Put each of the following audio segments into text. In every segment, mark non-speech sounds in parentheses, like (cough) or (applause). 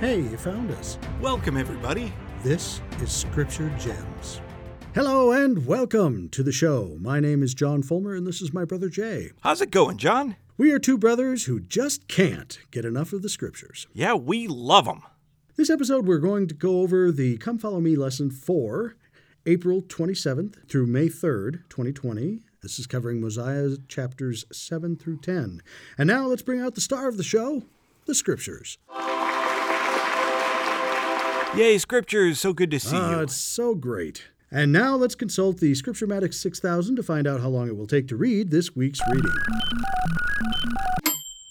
Hey, you found us. Welcome, everybody. This is Scripture Gems. Hello and welcome to the show. My name is John Fulmer and this is my brother Jay. How's it going, John? We are two brothers who just can't get enough of the Scriptures. Yeah, we love them. This episode, we're going to go over the Come Follow Me lesson for April 27th through May 3rd, 2020. This is covering Mosiah chapters 7 through 10. And now let's bring out the star of the show, the Scriptures. Yay, Scriptures. So good to see Ah, you. it's so great. And now let's consult the Scripturematic 6000 to find out how long it will take to read this week's reading.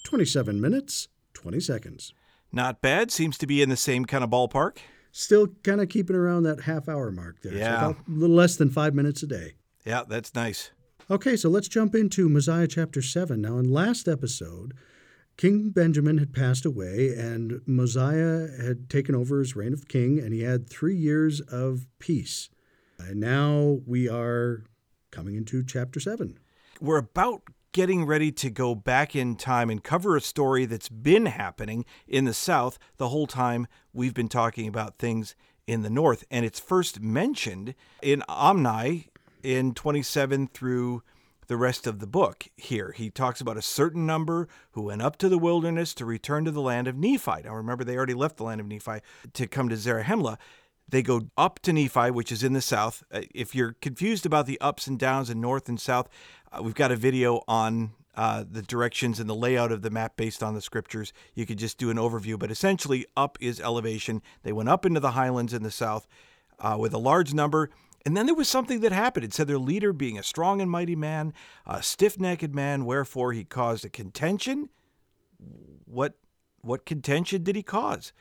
27 minutes, 20 seconds. Not bad. Seems to be in the same kind of ballpark. Still kind of keeping around that half hour mark there. So Yeah. about a little less than five minutes a day. Yeah, that's nice. Okay, so let's jump into Mosiah chapter 7. Now, in last episode, King Benjamin had passed away, and Mosiah had taken over as reign of king, and he had three years of peace. And now we are coming into chapter 7. We're about getting ready to go back in time and cover a story that's been happening in the South the whole time we've been talking about things in the North. And it's first mentioned in Omni in 27 through the rest of the book here. He talks about a certain number who went up to the wilderness to return to the land of Nephi. Now remember, they already left the land of Nephi to come to Zarahemla. They go up to Nephi, which is in the south. Uh, If you're confused about the ups and downs in north and south, uh, we've got a video on uh, the directions and the layout of the map based on the scriptures. You could just do an overview, but essentially, up is elevation. They went up into the highlands in the south uh, with a large number. And then there was something that happened. It said their leader, being a strong and mighty man, a stiff necked man, wherefore he caused a contention. What what contention did he cause?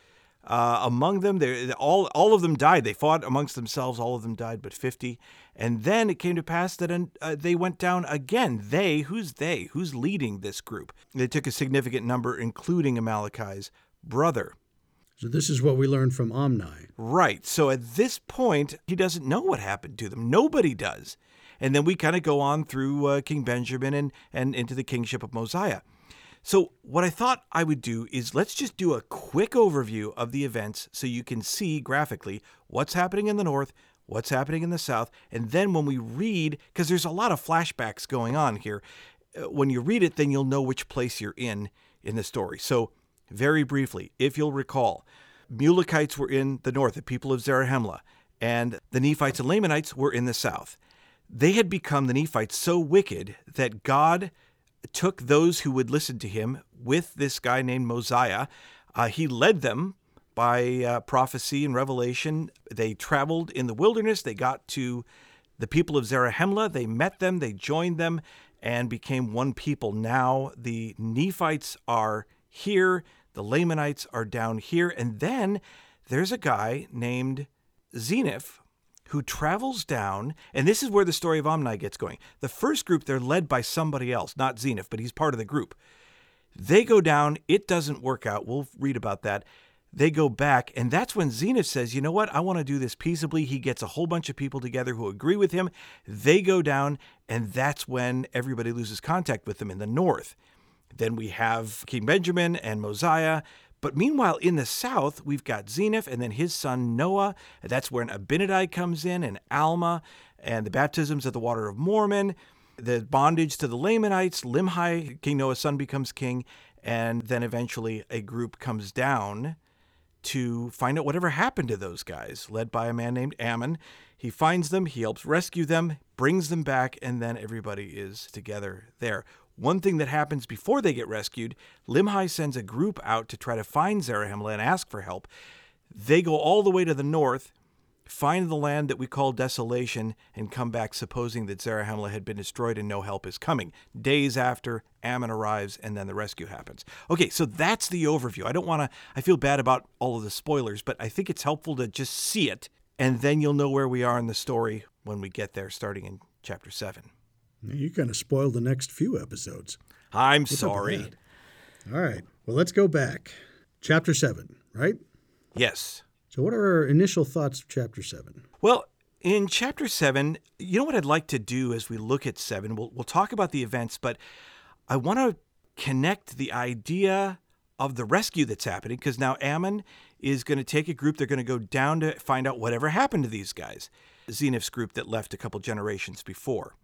Uh, among them, they all all of them died. They fought amongst themselves. All of them died, but fifty. And then it came to pass that uh, they went down again. They, who's they? Who's leading this group? They took a significant number, including Amaleki's brother. So, this is what we learned from Omni. Right. So at this point, he doesn't know what happened to them. Nobody does. And then we kind of go on through uh, King Benjamin and, and into the kingship of Mosiah. So, what I thought I would do is let's just do a quick overview of the events so you can see graphically what's happening in the north, what's happening in the south, and then when we read, because there's a lot of flashbacks going on here, uh, when you read it, then you'll know which place you're in in the story. So, very briefly, if you'll recall, Mulekites were in the north, the people of Zarahemla, and the Nephites and Lamanites were in the south. They had become the Nephites so wicked that God took those who would listen to him with this guy named Mosiah. Uh, he led them by uh, prophecy and revelation. They traveled in the wilderness. They got to the people of Zarahemla. They met them. They joined them and became one people. Now the Nephites are here. The Lamanites are down here. And then there's a guy named Zeniff who travels down, and this is where the story of Omni gets going. The first group, they're led by somebody else, not Zeniff, but he's part of the group. They go down, it doesn't work out. We'll read about that. They go back, and that's when Zeniff says, You know what? I want to do this peaceably. He gets a whole bunch of people together who agree with him. They go down, and that's when everybody loses contact with them in the north. Then we have King Benjamin and Mosiah. But meanwhile, in the south, we've got Zeniff and then his son Noah. That's when Abinadi comes in and Alma and the baptisms of the water of Mormon, the bondage to the Lamanites, Limhi, King Noah's son becomes king, and then eventually a group comes down to find out whatever happened to those guys, led by a man named Ammon. He finds them, he helps rescue them, brings them back, and then everybody is together there. One thing that happens before they get rescued, Limhi sends a group out to try to find Zarahemla and ask for help. They go all the way to the north, find the land that we call desolation, and come back supposing that Zarahemla had been destroyed and no help is coming. Days after, Ammon arrives, and then the rescue happens. Okay, so that's the overview. I don't want to, I feel bad about all of the spoilers, but I think it's helpful to just see it, and then you'll know where we are in the story when we get there, starting in chapter 7. You kind of spoiled the next few episodes. I'm What's sorry. All right. Well, let's go back. Chapter 7, right? Yes. So, what are our initial thoughts of chapter 7? Well, in chapter seven, you know what I'd like to do as we look at seven? We'll, we'll talk about the events, but I want to connect the idea of the rescue that's happening because now Ammon is going to take a group. They're going to go down to find out whatever happened to these guys. Zeniff's group that left a couple generations before.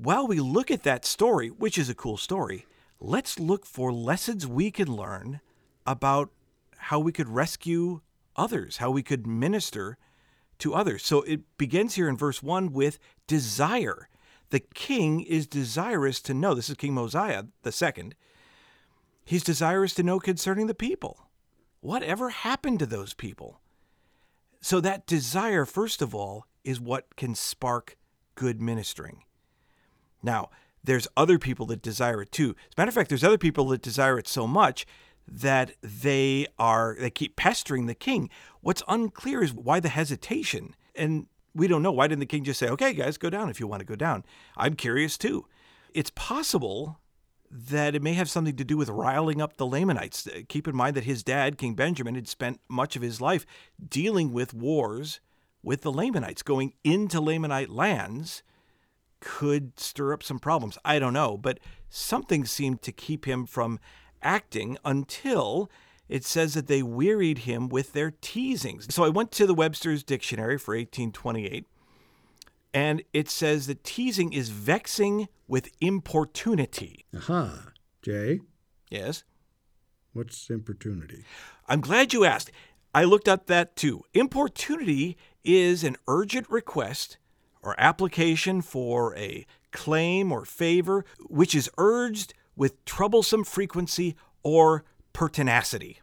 While we look at that story, which is a cool story, let's look for lessons we can learn about how we could rescue others, how we could minister to others. So it begins here in verse 1 with desire. The king is desirous to know. This is King Mosiah the second. He's desirous to know concerning the people. Whatever happened to those people? So that desire, first of all, is what can spark good ministering. Now, there's other people that desire it too. As a matter of fact, there's other people that desire it so much that they are they keep pestering the king. What's unclear is why the hesitation. And we don't know why didn't the king just say, "Okay, guys, go down if you want to go down." I'm curious too. It's possible that it may have something to do with riling up the Lamanites. Uh, keep in mind that his dad, King Benjamin, had spent much of his life dealing with wars with the Lamanites. Going into Lamanite lands could stir up some problems. I don't know, but something seemed to keep him from acting until it says that they wearied him with their teasings. So I went to the Webster's Dictionary for 1828, and it says that teasing is vexing with importunity. Aha. Jay, Yes. what's importunity? I'm glad you asked. I looked up that too. Importunity is an urgent request or application for a claim or favor which is urged with troublesome frequency or pertinacity.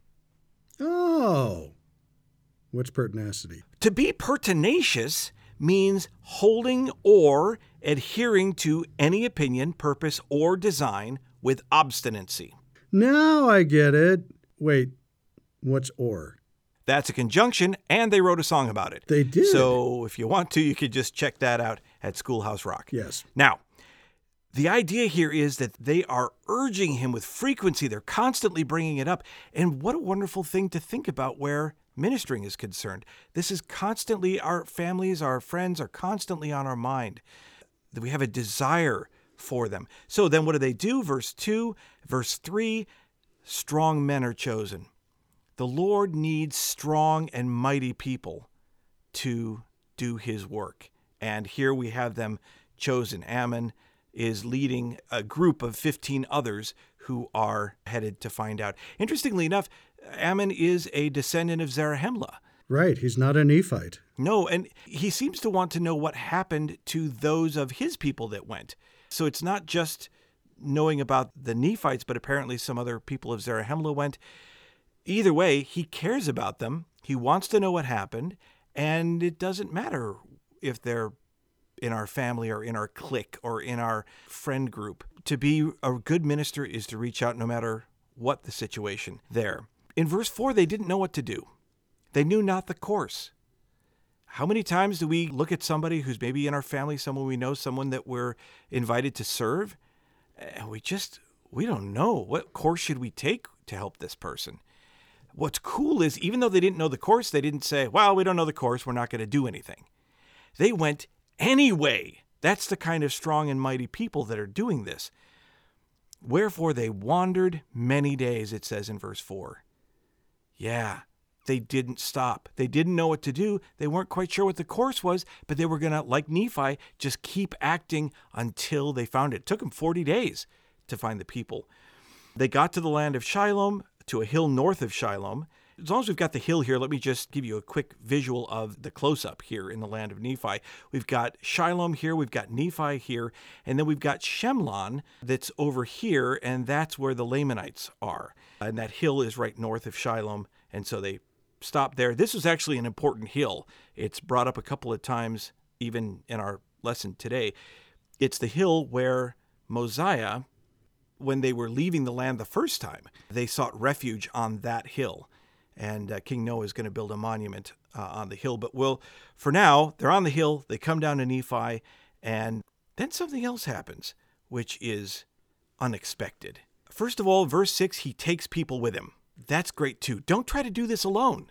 Oh. What's pertinacity? To be pertinacious means holding or adhering to any opinion, purpose, or design with obstinacy. Now I get it. Wait, what's or? That's a conjunction, and they wrote a song about it. They did. So if you want to, you could just check that out at Schoolhouse Rock. Yes. Now, the idea here is that they are urging him with frequency. They're constantly bringing it up. And what a wonderful thing to think about where ministering is concerned. This is constantly, our families, our friends are constantly on our mind. That we have a desire for them. So then what do they do? Verse 2, verse 3 strong men are chosen. The Lord needs strong and mighty people to do his work. And here we have them chosen. Ammon is leading a group of 15 others who are headed to find out. Interestingly enough, Ammon is a descendant of Zarahemla. Right. He's not a Nephite. No, and he seems to want to know what happened to those of his people that went. So it's not just knowing about the Nephites, but apparently some other people of Zarahemla went. Either way, he cares about them. He wants to know what happened, and it doesn't matter if they're in our family or in our clique or in our friend group. To be a good minister is to reach out no matter what the situation there. In verse 4, they didn't know what to do. They knew not the course. How many times do we look at somebody who's maybe in our family, someone we know, someone that we're invited to serve, and we just we don't know what course should we take to help this person? What's cool is even though they didn't know the course, they didn't say, "Well, we don't know the course, we're not going to do anything." They went anyway. That's the kind of strong and mighty people that are doing this. Wherefore they wandered many days, it says in verse 4. Yeah, they didn't stop. They didn't know what to do. They weren't quite sure what the course was, but they were going to, like Nephi, just keep acting until they found it. It took them 40 days to find the people. They got to the land of Shiloh, to a hill north of Shiloh. As long as we've got the hill here, let me just give you a quick visual of the close up here in the land of Nephi. We've got Shiloh here, we've got Nephi here, and then we've got Shemlon that's over here, and that's where the Lamanites are. And that hill is right north of Shiloh, and so they stopped there. This was actually an important hill. It's brought up a couple of times, even in our lesson today. It's the hill where Mosiah, when they were leaving the land the first time, they sought refuge on that hill and uh, King Noah is going to build a monument uh, on the hill. But we'll, for now, they're on the hill. They come down to Nephi, and then something else happens, which is unexpected. First of all, verse 6, he takes people with him. That's great too. Don't try to do this alone.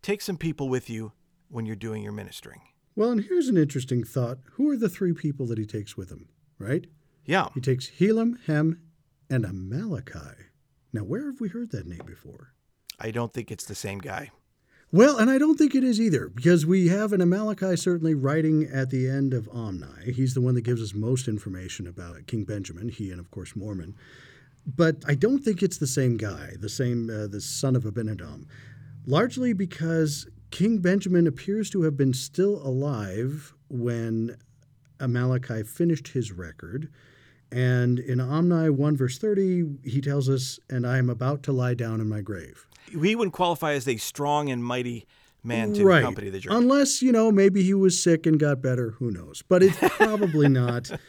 Take some people with you when you're doing your ministering. Well, and here's an interesting thought. Who are the three people that he takes with him, right? Yeah. He takes Helam, Hem, and Amalekite. Now, where have we heard that name before? I don't think it's the same guy. Well, and I don't think it is either, because we have an Amalekite certainly writing at the end of Omni. He's the one that gives us most information about King Benjamin, he and, of course, Mormon. But I don't think it's the same guy, the same, uh, the son of Abinadom, largely because King Benjamin appears to have been still alive when Amalekite finished his record. And in Omni 1, verse 30, he tells us, And I am about to lie down in my grave. He wouldn't qualify as a strong and mighty man to right. accompany the journey. Unless, you know, maybe he was sick and got better. Who knows? But it's probably not. (laughs)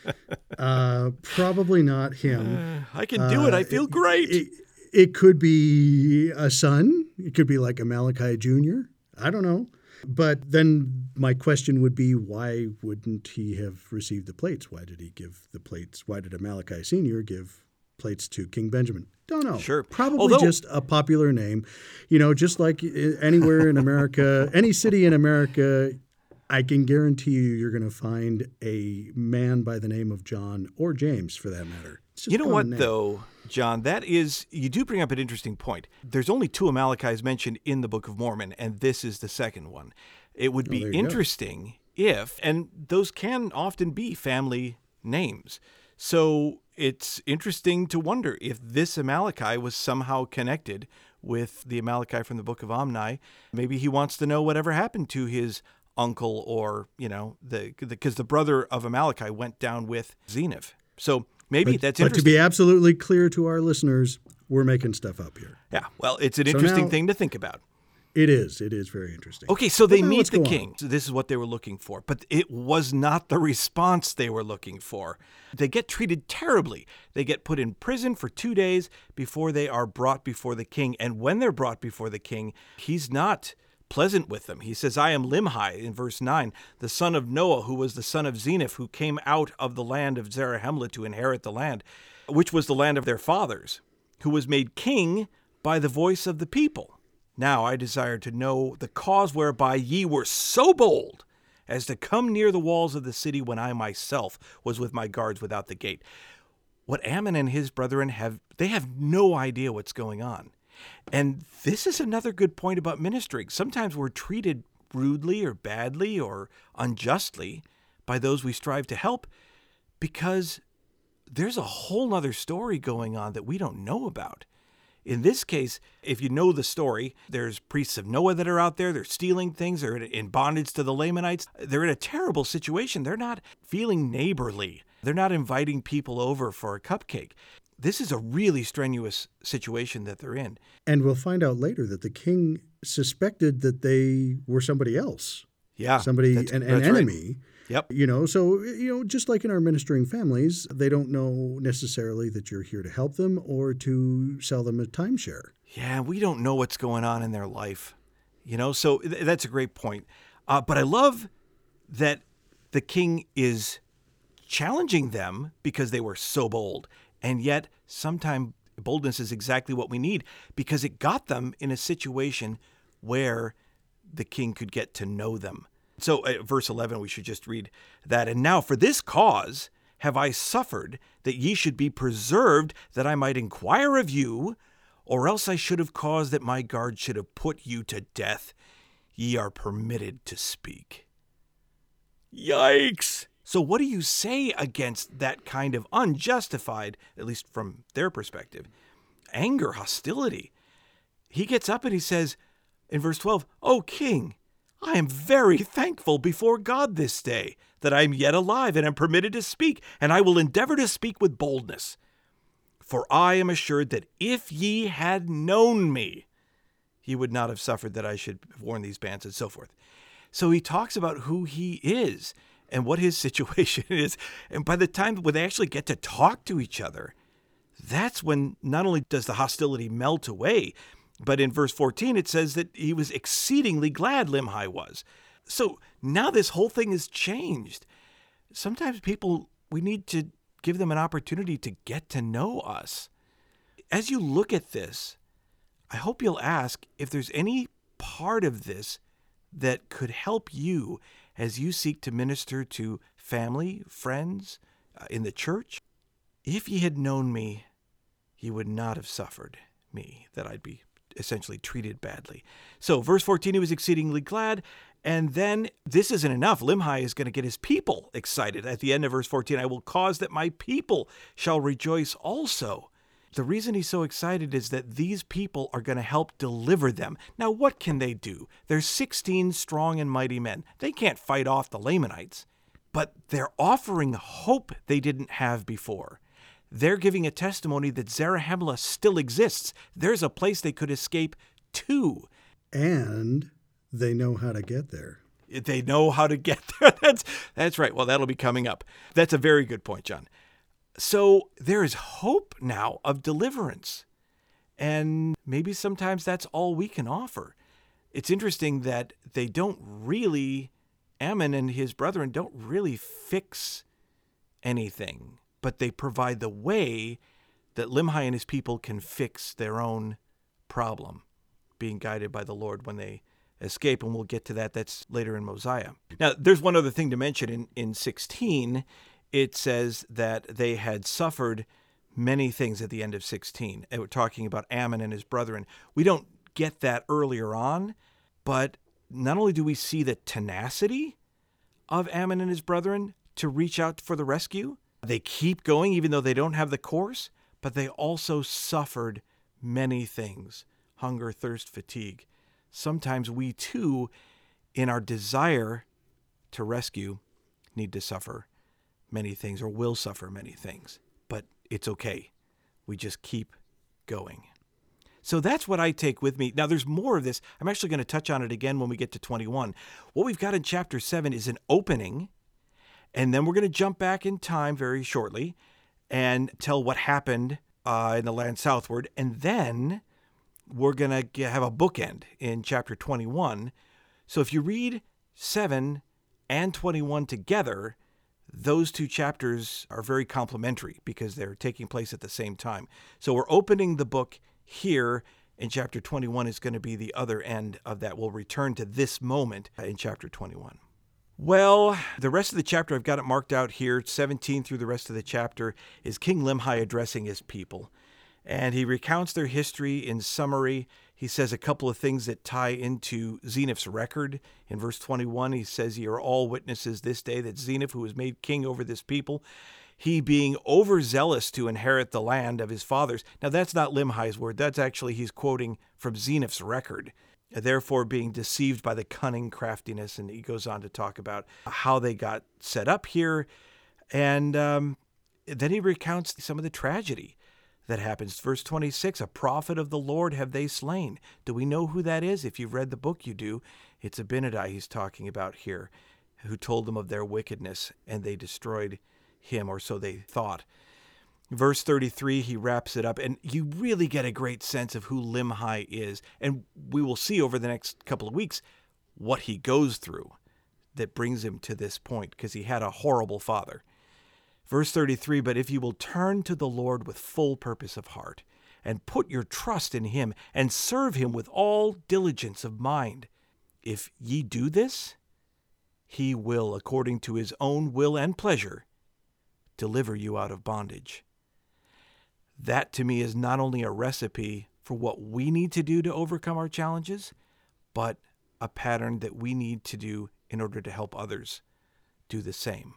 Uh, probably not him. I can do it. I feel great. It, it could be a son. It could be like a Malachi Jr. I don't know. But then my question would be why wouldn't he have received the plates? Why did he give the plates? Why did Amalekite Sr. give plates to King Benjamin? Don't know. Sure. Probably Although- just a popular name. You know, just like eh, anywhere in America, (laughs) any city in America, I can guarantee you you're going to find a man by the name of John or James for that matter. You know what, name. though, John? That is, you do bring up an interesting point. There's only two Amalekites mentioned in the Book of Mormon, and this is the second one. It would oh, be there you go. interesting if, and those can often be family names. So it's interesting to wonder if this Amalekite was somehow connected with the Amalekite from the Book of Omni. Maybe he wants to know whatever happened to his uncle or, you know, the because the, brother of Amalekite went down with Zeniff. So maybe But, that's but to be absolutely clear to our listeners, we're making stuff up here. Yeah, well, it's an interesting now- thing to think about. It is. It is very interesting. Okay, so they meet the king. So this is what they were looking for, but it was not the response they were looking for. They get treated terribly. They get put in prison for two days before they are brought before the king. And when they're brought before the king, he's not pleasant with them. He says, I am Limhi in verse 9, the son of Noah, who was the son of Zeniff, who came out of the land of Zarahemla to inherit the land, which was the land of their fathers, who was made king by the voice of the people. Now I desire to know the cause whereby ye were so bold as to come near the walls of the city when I myself was with my guards without the gate. What Ammon and his brethren have, they have no idea what's going on. And this is another good point about ministering. Sometimes we're treated rudely or badly or unjustly by those we strive to help because there's a whole nother story going on that we don't know about. In this case, if you know the story, there's priests of Noah that are out there. They're stealing things. They're in bondage to the Lamanites. They're in a terrible situation. They're not feeling neighborly. They're not inviting people over for a cupcake. This is a really strenuous situation that they're in. And we'll find out later that the king suspected that they were somebody else, Yeah. somebody, an, an that's right. enemy. Yep. You know, so, you know, just like in our ministering families, they don't know necessarily that you're here to help them or to sell them a timeshare. Yeah, we don't know what's going on in their life. You know, so th- that's a great point. Uh, but I love that the king is challenging them because they were so bold. And yet, sometimes boldness is exactly what we need because it got them in a situation where the king could get to know them. So, uh, verse 11, we should just read that. And now, for this cause have I suffered, that ye should be preserved, that I might inquire of you, or else I should have caused that my guard should have put you to death. Ye are permitted to speak. Yikes! So, what do you say against that kind of unjustified, at least from their perspective, anger, hostility? He gets up and he says in verse 12, O king, I am very thankful before God this day that I am yet alive and am permitted to speak, and I will endeavor to speak with boldness. For I am assured that if ye had known me, ye would not have suffered that I should have worn these bands and so forth. So he talks about who he is and what his (laughs) situation is. And by the time when they actually get to talk to each other, that's when not only does the hostility melt away, but in verse 14 it says that he was exceedingly glad Limhi was. So now this whole thing has changed. Sometimes people, we need to give them an opportunity to get to know us. As you look at this, I hope you'll ask if there's any part of this that could help you as you seek to minister to family, friends, uh, in the church. If ye had known me, ye would not have suffered me, that I'd be essentially treated badly. So, verse 14, he was exceedingly glad. And then this isn't enough. Limhi is going to get his people excited. At the end of verse 14, I will cause that my people shall rejoice also. The reason he's so excited is that these people are going to help deliver them. Now, what can they do? They're 16 strong and mighty men. They can't fight off the Lamanites, but they're offering hope they didn't have before. They're giving a testimony that Zarahemla still exists. There's a place they could escape to. And they know how to get there. They know how to get (laughs) there. That's that's right. Well, that'll be coming up. That's a very good point, John. So there is hope now of deliverance. And maybe sometimes that's all we can offer. It's interesting that they don't really, Ammon and his brethren don't really fix anything, but they provide the way that Limhi and his people can fix their own problem, being guided by the Lord when they escape. And we'll get to that. That's later in Mosiah. Now, there's one other thing to mention in, in 16 it says that they had suffered many things at the end of 16. And we're talking about Ammon and his brethren. We don't get that earlier on, but not only do we see the tenacity of Ammon and his brethren to reach out for the rescue, they keep going even though they don't have the course, but they also suffered many things hunger, thirst, fatigue. Sometimes we too, in our desire to rescue, need to suffer many things or will suffer many things, but it's okay. We just keep going. So that's what I take with me. Now, there's more of this. I'm actually going to touch on it again when we get to 21. What we've got in chapter 7 is an opening, and then we're going to jump back in time very shortly and tell what happened uh, in the land southward. And then we're going to have a bookend in chapter 21. So if you read 7 and 21 together, those two chapters are very complementary because they're taking place at the same time. So we're opening the book here, and chapter 21 is going to be the other end of that. We'll return to this moment in chapter 21. Well, the rest of the chapter, I've got it marked out here, 17 through the rest of the chapter, is King Limhi addressing his people. And he recounts their history in summary he says a couple of things that tie into Zeniff's record. In verse 21, he says, Ye are all witnesses this day that Zeniff, who was made king over this people, he being overzealous to inherit the land of his fathers. Now, that's not Limhi's word. That's actually, he's quoting from Zeniff's record. Therefore, being deceived by the cunning craftiness. And he goes on to talk about how they got set up here. And um, then he recounts some of the tragedy that happens. Verse 26 A prophet of the Lord have they slain. Do we know who that is? If you've read the book, you do. It's Abinadi he's talking about here, who told them of their wickedness, and they destroyed him, or so they thought. Verse 33, he wraps it up, and you really get a great sense of who Limhi is. And we will see over the next couple of weeks what he goes through that brings him to this point, because he had a horrible father. Verse 33 But if you will turn to the Lord with full purpose of heart, and put your trust in him, and serve him with all diligence of mind, if ye do this, he will, according to his own will and pleasure, deliver you out of bondage. That to me is not only a recipe for what we need to do to overcome our challenges, but a pattern that we need to do in order to help others do the same.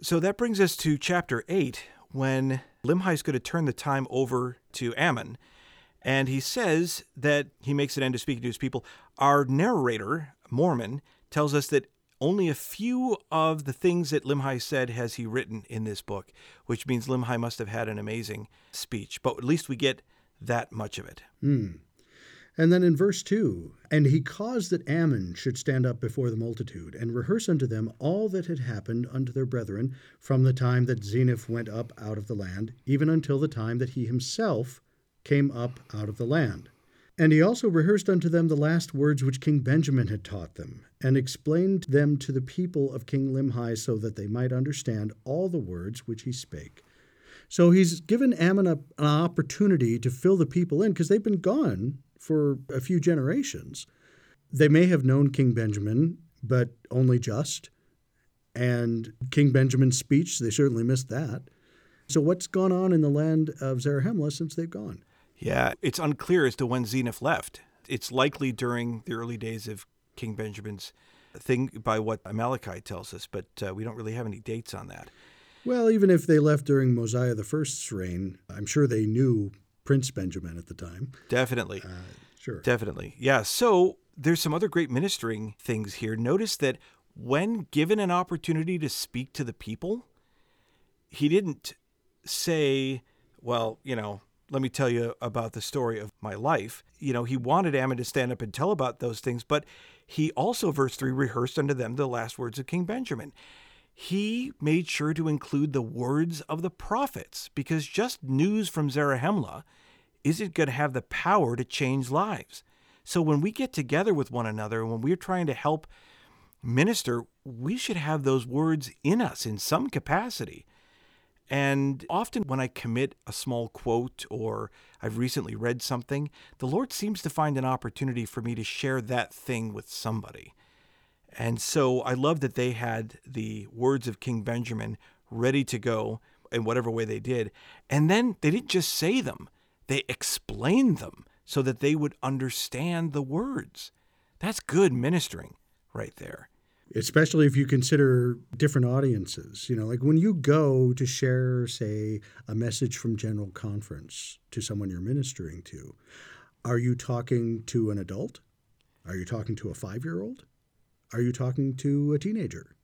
So that brings us to chapter 8 when Limhi is going to turn the time over to Ammon. And he says that he makes an end of speaking to his people. Our narrator, Mormon, tells us that only a few of the things that Limhi said has he written in this book, which means Limhi must have had an amazing speech. But at least we get that much of it. Mm. And then in verse 2 And he caused that Ammon should stand up before the multitude, and rehearse unto them all that had happened unto their brethren from the time that Zeniff went up out of the land, even until the time that he himself came up out of the land. And he also rehearsed unto them the last words which King Benjamin had taught them, and explained them to the people of King Limhi, so that they might understand all the words which he spake. So he's given Ammon a, an opportunity to fill the people in because they've been gone for a few generations. They may have known King Benjamin, but only just. And King Benjamin's speech, they certainly missed that. So, what's gone on in the land of Zarahemla since they've gone? Yeah, it's unclear as to when Zeniff left. It's likely during the early days of King Benjamin's thing by what Amalekite tells us, but uh, we don't really have any dates on that. Well, even if they left during Mosiah the First's reign, I'm sure they knew Prince Benjamin at the time. Definitely. Uh, sure. Definitely. Yeah. So there's some other great ministering things here. Notice that when given an opportunity to speak to the people, he didn't say, well, you know, let me tell you about the story of my life. You know, he wanted Ammon to stand up and tell about those things, but he also, verse 3, rehearsed unto them the last words of King Benjamin. He made sure to include the words of the prophets because just news from Zarahemla isn't going to have the power to change lives. So when we get together with one another, when we're trying to help minister, we should have those words in us in some capacity. And often when I commit a small quote or I've recently read something, the Lord seems to find an opportunity for me to share that thing with somebody. And so I love that they had the words of King Benjamin ready to go in whatever way they did. And then they didn't just say them, they explained them so that they would understand the words. That's good ministering right there especially if you consider different audiences. You know, like when you go to share, say, a message from General Conference to someone you're ministering to, are you talking to an adult? Are you talking to a five year old? Are you talking to a teenager?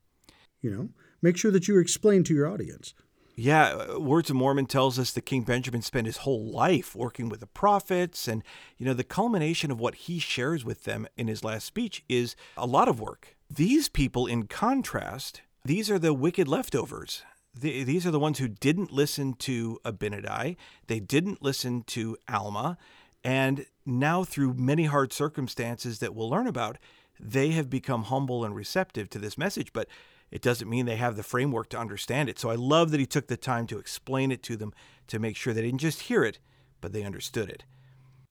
You know, make sure that you explain to your audience. Yeah, Words of Mormon tells us that King Benjamin spent his whole life working with the prophets. And, you know, the culmination of what he shares with them in his last speech is a lot of work. These people, in contrast, these are the wicked leftovers. these are the ones who didn't listen to Abinadi, they didn't listen to Alma, and now, through many hard circumstances that we'll learn about, they have become humble and receptive to this message. But it doesn't mean they have the framework to understand it. So I love that he took the time to explain it to them to make sure they didn't just hear it, but they understood it.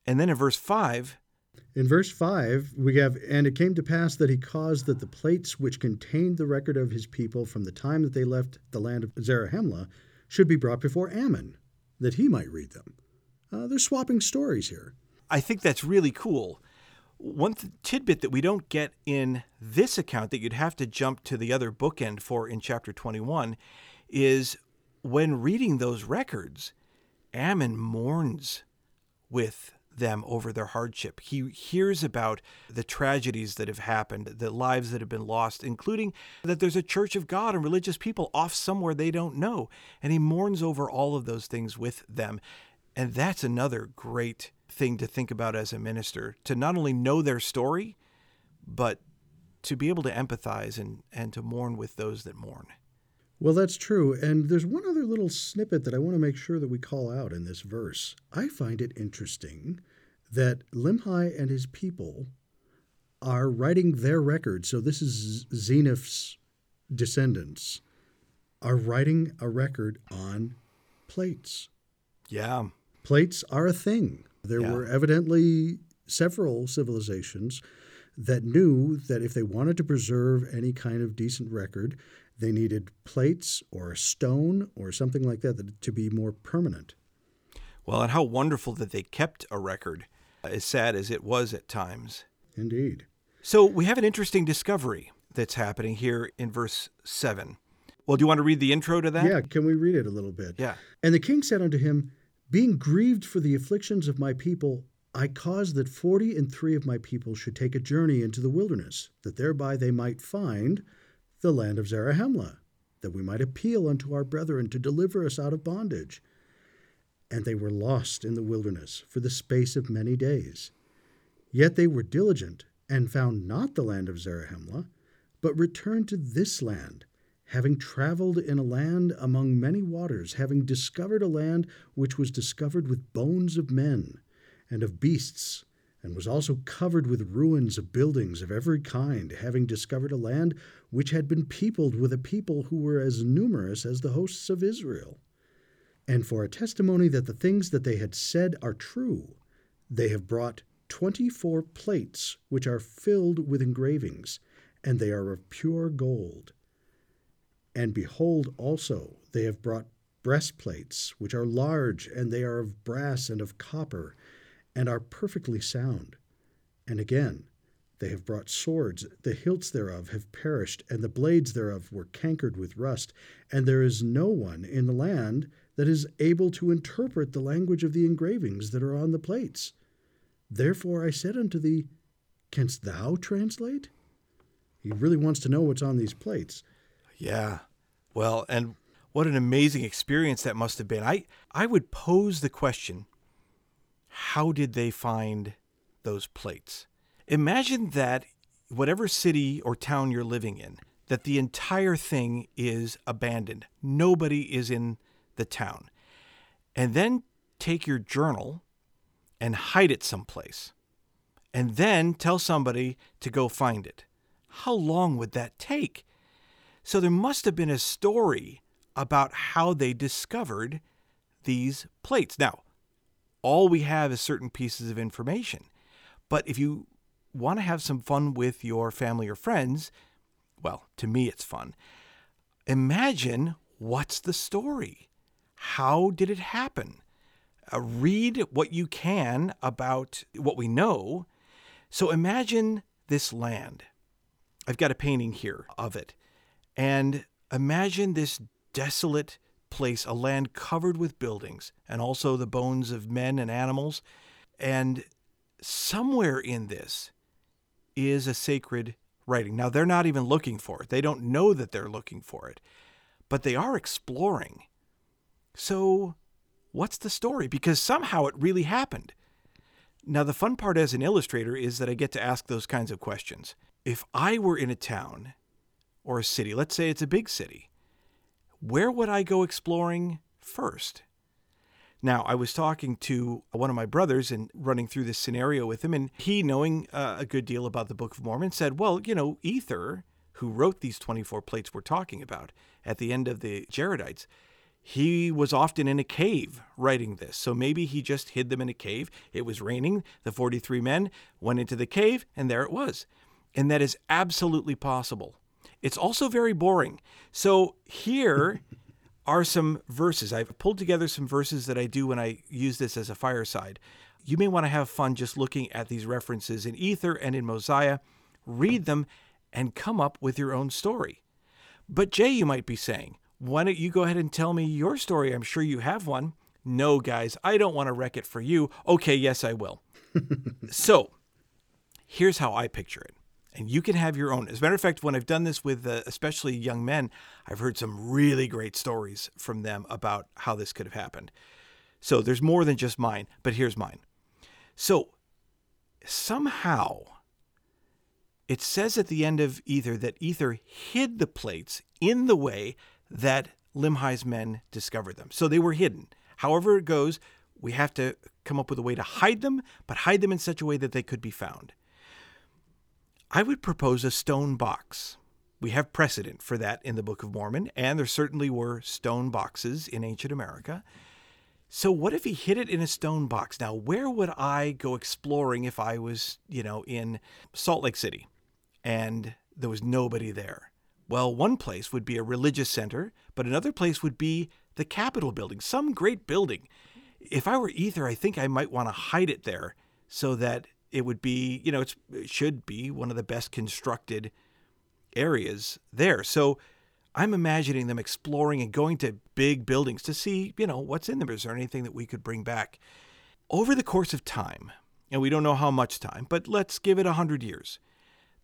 And then in verse 5, in verse 5, we have, And it came to pass that he caused that the plates which contained the record of his people from the time that they left the land of Zarahemla should be brought before Ammon, that he might read them. Uh, they're swapping stories here. I think that's really cool. One th- tidbit that we don't get in this account that you'd have to jump to the other bookend for in chapter 21 is when reading those records, Ammon mourns with them over their hardship. He hears about the tragedies that have happened, the lives that have been lost, including that there's a church of God and religious people off somewhere they don't know. And he mourns over all of those things with them. And that's another great thing to think about as a minister to not only know their story, but to be able to empathize and, and to mourn with those that mourn. Well, that's true. And there's one other little snippet that I want to make sure that we call out in this verse. I find it interesting that Limhi and his people are writing their record. So this is Zeniff's descendants are writing a record on plates. Yeah. Plates are a thing. There yeah. were evidently several civilizations that knew that if they wanted to preserve any kind of decent record, they needed plates or a stone or something like that to be more permanent. Well, and how wonderful that they kept a record, uh, as sad as it was at times. Indeed. So we have an interesting discovery that's happening here in verse 7. Well, do you want to read the intro to that? Yeah, can we read it a little bit? Yeah. And the king said unto him, Being grieved for the afflictions of my people, I caused that forty and three of my people should take a journey into the wilderness, that thereby they might find the land of Zarahemla, that we might appeal unto our brethren to deliver us out of bondage. And they were lost in the wilderness for the space of many days. Yet they were diligent, and found not the land of Zarahemla, but returned to this land, having traveled in a land among many waters, having discovered a land which was discovered with bones of men and of beasts and was also covered with ruins of buildings of every kind, having discovered a land which had been peopled with a people who were as numerous as the hosts of Israel. And for a testimony that the things that they had said are true, they have brought twenty four plates which are filled with engravings, and they are of pure gold. And behold, also, they have brought breastplates, which are large, and they are of brass and of copper, and are perfectly sound. And again, they have brought swords, the hilts thereof have perished, and the blades thereof were cankered with rust, and there is no one in the land that is able to interpret the language of the engravings that are on the plates. Therefore I said unto thee, Canst thou translate? He really wants to know what's on these plates. Yeah. Well, and what an amazing experience that must have been. I, I would pose the question how did they find those plates? Imagine that whatever city or town you're living in, that the entire thing is abandoned. Nobody is in the town. And then take your journal and hide it someplace. And then tell somebody to go find it. How long would that take? So there must have been a story about how they discovered these plates. Now, all we have is certain pieces of information. But if you want to have some fun with your family or friends, well, to me it's fun. Imagine what's the story? How did it happen? Uh, read what you can about what we know. So imagine this land. I've got a painting here of it. And imagine this desolate place, a land covered with buildings and also the bones of men and animals. And somewhere in this is a sacred writing. Now, they're not even looking for it, they don't know that they're looking for it, but they are exploring. So, what's the story? Because somehow it really happened. Now, the fun part as an illustrator is that I get to ask those kinds of questions. If I were in a town or a city, let's say it's a big city, where would I go exploring first? Now, I was talking to one of my brothers and running through this scenario with him, and he, knowing uh, a good deal about the Book of Mormon, said, Well, you know, Ether, who wrote these 24 plates we're talking about at the end of the Jaredites, he was often in a cave writing this. So maybe he just hid them in a cave. It was raining. The 43 men went into the cave, and there it was. And that is absolutely possible. It's also very boring. So here (laughs) are some verses. I've pulled together some verses that I do when I use this as a fireside. You may want to have fun just looking at these references in Ether and in Mosiah, read them, and come up with your own story. But, Jay, you might be saying, why don't you go ahead and tell me your story? I'm sure you have one. No, guys, I don't want to wreck it for you. Okay, yes, I will. (laughs) so, here's how I picture it and you can have your own. As a matter of fact, when I've done this with uh, especially young men, I've heard some really great stories from them about how this could have happened. So there's more than just mine, but here's mine. So somehow it says at the end of Ether that Ether hid the plates in the way that Limhi's men discovered them. So they were hidden. However it goes, we have to come up with a way to hide them, but hide them in such a way that they could be found. I would propose a stone box. We have precedent for that in the Book of Mormon, and there certainly were stone boxes in ancient America. So, what if he hid it in a stone box? Now, where would I go exploring if I was, you know, in Salt Lake City and there was nobody there? Well, one place would be a religious center, but another place would be the Capitol building, some great building. If I were Ether, I think I might want to hide it there so that it would be, you know, it should be one of the best constructed areas there. So I'm imagining them exploring and going to big buildings to see, you know, what's in them. Is there anything that we could bring back? Over the course of time, and we don't know how much time, but let's give it a hundred years,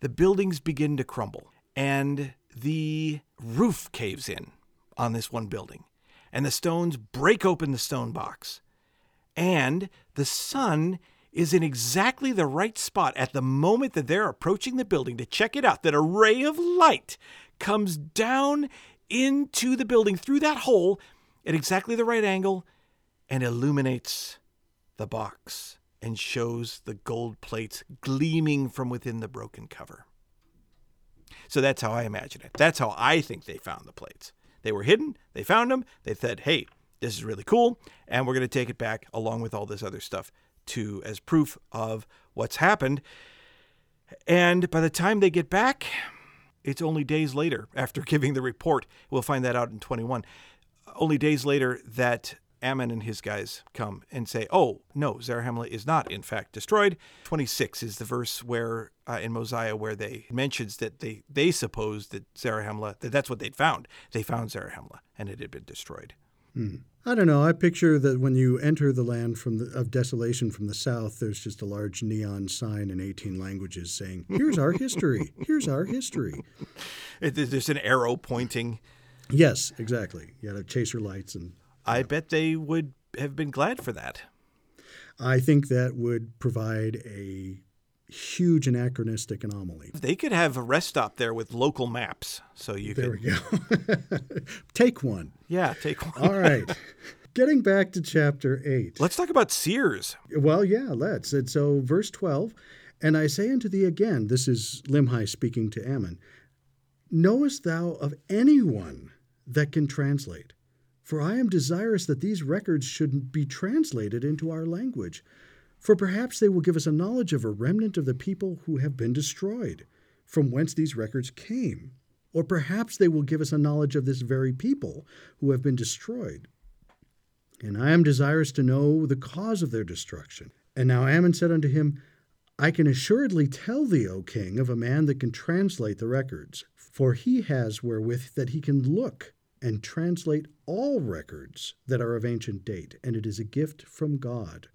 the buildings begin to crumble and the roof caves in on this one building, and the stones break open the stone box, and the sun is in exactly the right spot at the moment that they're approaching the building to check it out, that a ray of light comes down into the building through that hole at exactly the right angle and illuminates the box and shows the gold plates gleaming from within the broken cover. So that's how I imagine it. That's how I think they found the plates. They were hidden, they found them, they said, hey, this is really cool, and we're going to take it back along with all this other stuff to as proof of what's happened. And by the time they get back, it's only days later after (laughs) giving the report. We'll find that out in 21. only days later that Ammon and his guys come and say, "Oh no, Zarahemla is not in fact destroyed." Twenty six is the verse where uh, in Mosiah where they mentions that they they supposed that Zarahemla that that's what they'd found. They found Zarahemla and it had been destroyed. Hmm. I don't know. I picture that when you enter the land from the, of desolation from the south, there's just a large neon sign in 18 languages saying, "Here's our history. Here's our history." (laughs) There's an arrow pointing. Yes, exactly. You had chaser lights and I bet they would have been glad for that. I think that would provide a huge anachronistic anomaly. They could have a rest stop there with local maps, so you there could. we go. (laughs) take one. Yeah, take one. All right. (laughs) Getting back to chapter 8. Let's talk about seers. Well, yeah, let's. And so, verse 12, and I say unto thee again, this is Limhi speaking to Ammon, knowest thou of anyone that can translate? For I am desirous that these records should be translated into our language. For perhaps they will give us a knowledge of a remnant of the people who have been destroyed, from whence these records came. Or perhaps they will give us a knowledge of this very people who have been destroyed. And I am desirous to know the cause of their destruction. And now Ammon said unto him, I can assuredly tell thee, O king, of a man that can translate the records, for he has wherewith that he can look and translate all records that are of ancient date, and it is a gift from God.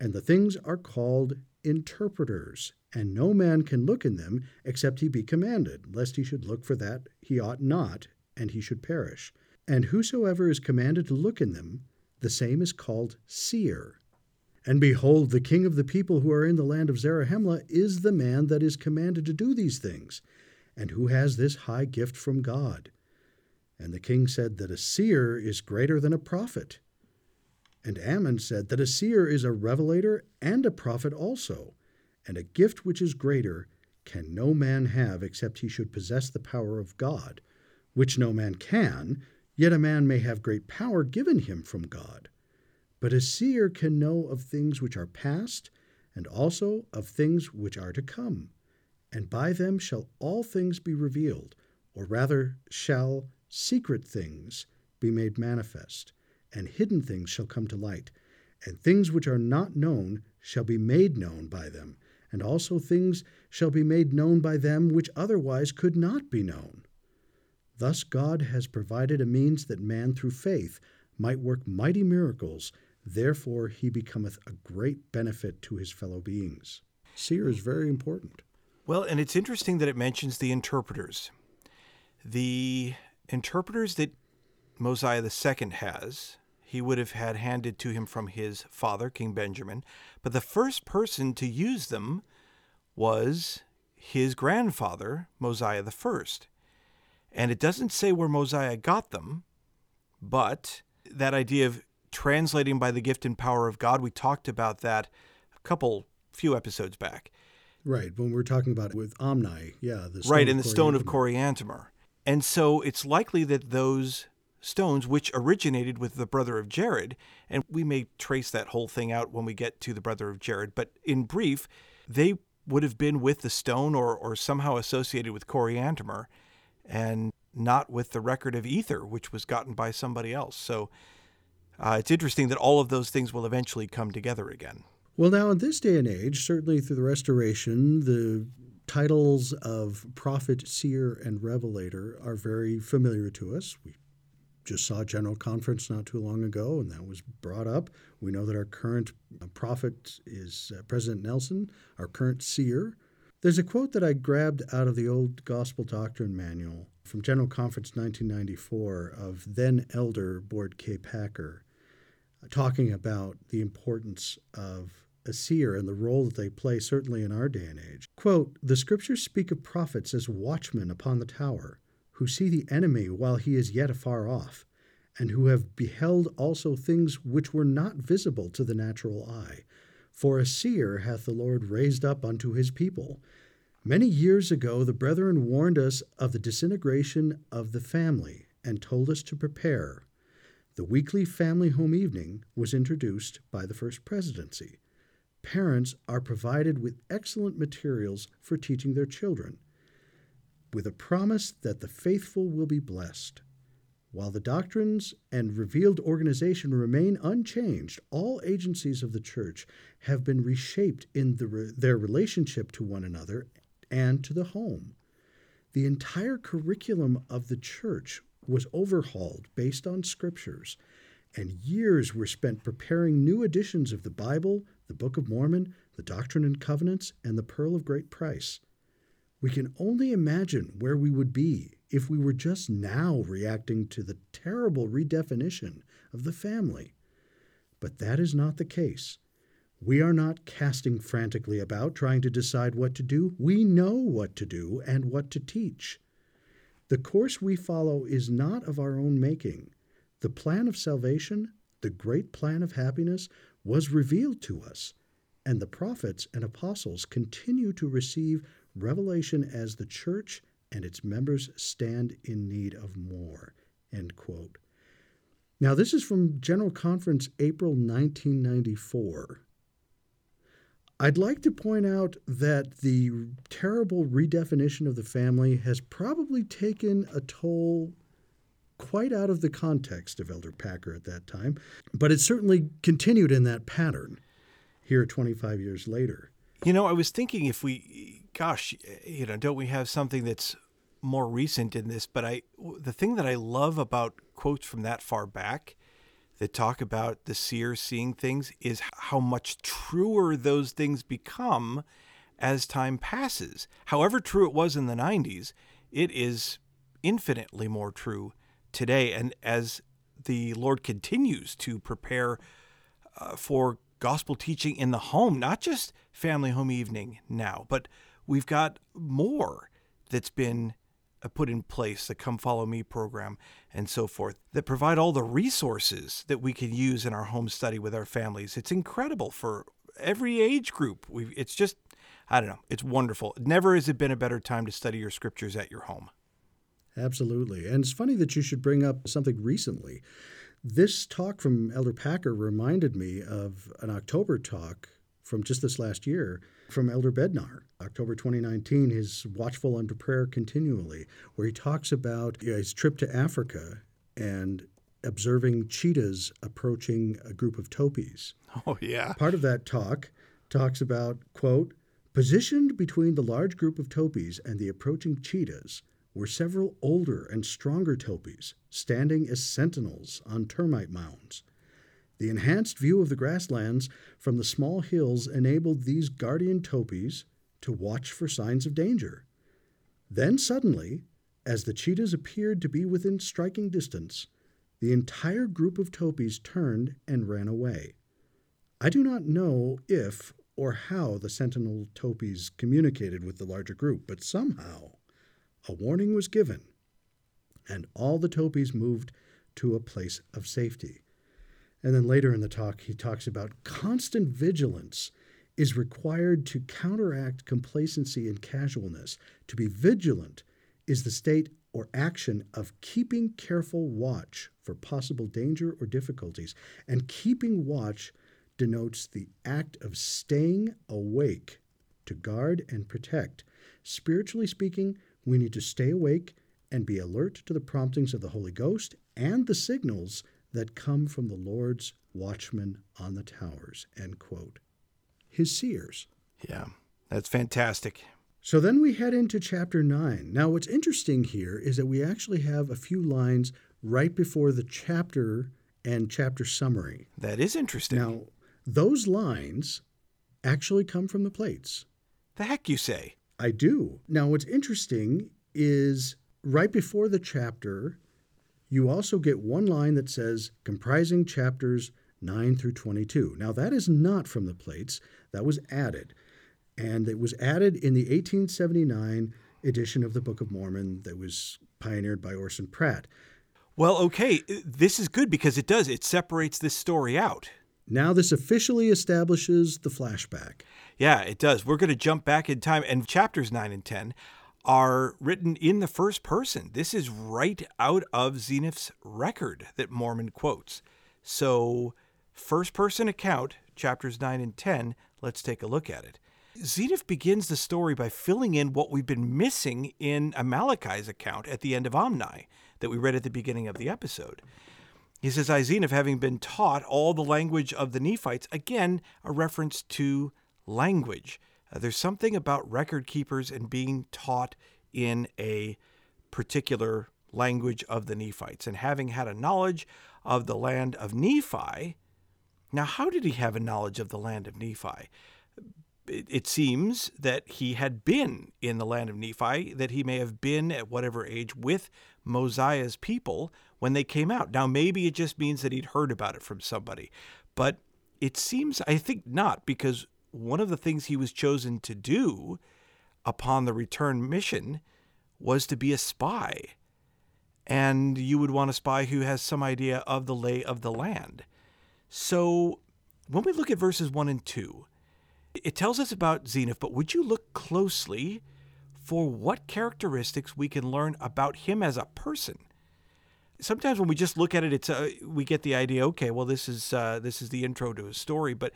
And the things are called interpreters, and no man can look in them except he be commanded, lest he should look for that he ought not, and he should perish. And whosoever is commanded to look in them, the same is called seer. And behold, the king of the people who are in the land of Zarahemla is the man that is commanded to do these things, and who has this high gift from God. And the king said that a seer is greater than a prophet. And Ammon said that a seer is a revelator and a prophet also, and a gift which is greater can no man have except he should possess the power of God, which no man can, yet a man may have great power given him from God. But a seer can know of things which are past, and also of things which are to come. And by them shall all things be revealed, or rather shall secret things be made manifest, and hidden things shall come to light, and things which are not known shall be made known by them, and also things shall be made known by them which otherwise could not be known. Thus God has provided a means that man through faith might work mighty miracles, therefore he becometh a great benefit to his fellow beings. Seer is very important. Well, and it's interesting that it mentions the interpreters. The interpreters that Mosiah II has, he would have had handed to him from his father, King Benjamin, but the first person to use them was his grandfather, Mosiah I. And it doesn't say where Mosiah got them, but that idea of translating by the gift and power of God, we talked about that a couple, few episodes back. Right, when we were talking about it with Omni, yeah. The right, in the stone of Coriantumr. And so it's likely that those stones, which originated with the brother of Jared, and we may trace that whole thing out when we get to the brother of Jared, but in brief, they would have been with the stone or, or somehow associated with Coriantumr and not with the record of Ether, which was gotten by somebody else. So uh, it's interesting that all of those things will eventually come together again. Well, now in this day and age, certainly through the Restoration, the titles of prophet, seer, and revelator are very familiar to us. We just saw general conference not too long ago, and that was brought up. We know that our current prophet is uh, President Nelson, our current seer. There's a quote that I grabbed out of the old Gospel Doctrine Manual from General Conference 1994 of then elder Boyd K. Packer, talking about the importance of a seer and the role that they play, certainly in our day and age. Quote The scriptures speak of prophets as watchmen upon the tower, who see the enemy while he is yet afar off, and who have beheld also things which were not visible to the natural eye. For a seer hath the Lord raised up unto his people. Many years ago, the brethren warned us of the disintegration of the family and told us to prepare. The weekly family home evening was introduced by the first presidency parents are provided with excellent materials for teaching their children, with a promise that the faithful will be blessed. While the doctrines and revealed organization remain unchanged, all agencies of the church have been reshaped in the, their relationship to one another and to the home. The entire curriculum of the church was overhauled based on scriptures, and years were spent preparing new editions of the Bible, the Book of Mormon, the Doctrine and Covenants, and the Pearl of Great Price. We can only imagine where we would be if we were just now reacting to the terrible redefinition of the family. But that is not the case. We are not casting frantically about trying to decide what to do. We know what to do and what to teach. The course we follow is not of our own making. The plan of salvation, the great plan of happiness, was revealed to us, and the prophets and apostles continue to receive revelation as the church and its members stand in need of more. End quote. Now, this is from General Conference, April 1994. I'd like to point out that the terrible redefinition of the family has probably taken a toll quite out of the context of Elder Packer at that time, but it certainly continued in that pattern here 25 years later. You know, I was thinking if we gosh, you know, don't we have something that's more recent in this? But I, the thing that I love about quotes from that far back that talk about the seer seeing things is how much truer those things become as time passes. However true it was in the 90s, it is infinitely more true today. And as the Lord continues to prepare uh, for gospel teaching in the home, not just family home evening now, but we've got more that's been uh, put in place the come follow me program and so forth that provide all the resources that we can use in our home study with our families. It's incredible for every age group. We it's just i don't know it's wonderful. Never has it been a better time to study your scriptures at your home. Absolutely. And it's funny that you should bring up something recently. This talk from elder packer reminded me of an october talk from just this last year from Elder Bednar, October 2019, his Watchful Unto Prayer Continually, where he talks about his trip to Africa and observing cheetahs approaching a group of topis. (laughs) Oh, yeah. Part of that talk talks about, quote, positioned between the large group of topis and the approaching cheetahs were several older and stronger topis standing as sentinels on termite mounds. The enhanced view of the grasslands from the small hills enabled these guardian topis to watch for signs of danger. Then suddenly, as the cheetahs appeared to be within striking distance, the entire group of topis turned and ran away. I do not know if or how the sentinel topis communicated with the larger group, but somehow a warning was given, and all the topis moved to a place of safety. And then later in the talk, he talks about constant vigilance is required to counteract complacency and casualness. To be vigilant is the state or action of keeping careful watch for possible danger or difficulties. And keeping watch denotes the act of staying awake to guard and protect. Spiritually speaking, we need to stay awake and be alert to the promptings of the Holy Ghost and the signals that come from the Lord's watchmen on the towers. End quote. His seers. Yeah, that's fantastic. So then we head into chapter 9. Now, what's interesting here is that we actually have a few lines right before the chapter and chapter summary. That is interesting. Now, those lines actually come from the plates. The heck you say? I do. Now, what's interesting is right before the chapter, you also get one line that says comprising chapters 9 through 22. Now, that is not from the plates, that was added. And it was added in the 1879 edition of the Book of Mormon that was pioneered by Orson Pratt. Well, okay, uh, this is good because it does, it separates this story out. Now, this officially establishes the flashback. Yeah, it does. We're going to jump back in time, and chapters 9 and 10 are written in the first person. This is right out of Zeniff's record that Mormon quotes. So, first person account, chapters 9 and 10, let's take a look at it. Zeniff begins the story by filling in what we've been missing in Amaleki's account at the end of Omni that we read at the beginning of the episode. He says, I, Zeniff, having been taught all the language of the Nephites, again, a reference to language. Uh, there's something about record keepers and being taught in a particular language of the Nephites. And having had a knowledge of the land of Nephi, now, how did he have a knowledge of the land of Nephi? It, it seems that he had been in the land of Nephi, that he may have been at whatever age with Mosiah's people when they came out. Now, maybe it just means that he'd heard about it from somebody, but it seems, I think not, because one of the things he was chosen to do upon the return mission was to be a spy. And you would want a spy who has some idea of the lay of the land. So when we look at verses 1 and 2, it tells us about Zeniff, but would you look closely for what characteristics we can learn about him as a person? Sometimes when we just look at it, it's uh, we get the idea. Okay, well, this is uh, this is the intro to a story, but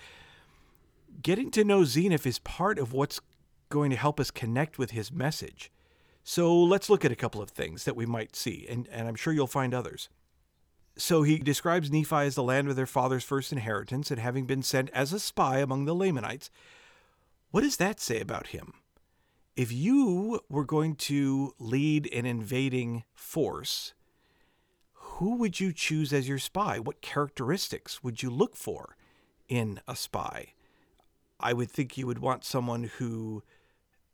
getting to know Zeniff is part of what's going to help us connect with his message. So let's look at a couple of things that we might see, and, and I'm sure you'll find others. So he describes Nephi as the land of their father's first inheritance and having been sent as a spy among the Lamanites. What does that say about him? If you were going to lead an invading force, who would you choose as your spy? What characteristics would you look for in a spy? I would think you would want someone who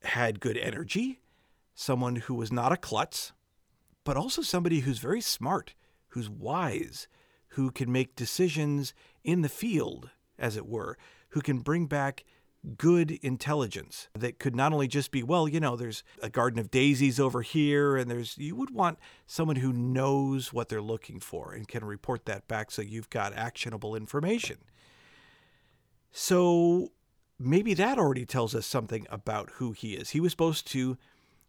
had good energy, someone who was not a klutz, but also somebody who's very smart, who's wise, who can make decisions in the field, as it were, who can bring back good intelligence that could not only just be, well, you know, there's a garden of daisies over here, and there's, you would want someone who knows what they're looking for and can report that back so you've got actionable information. So maybe that already tells us something about who he is. He was supposed to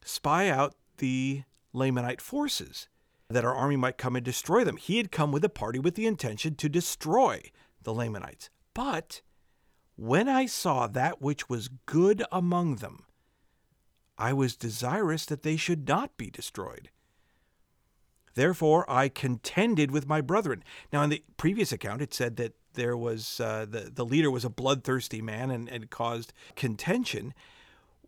spy out the Lamanite forces, that our army might come and destroy them. He had come with a party with the intention to destroy the Lamanites. But when I saw that which was good among them, I was desirous that they should not be destroyed. Therefore, I contended with my brethren. Now, in the previous account, it said that there was uh, the the leader was a bloodthirsty man and, and caused contention.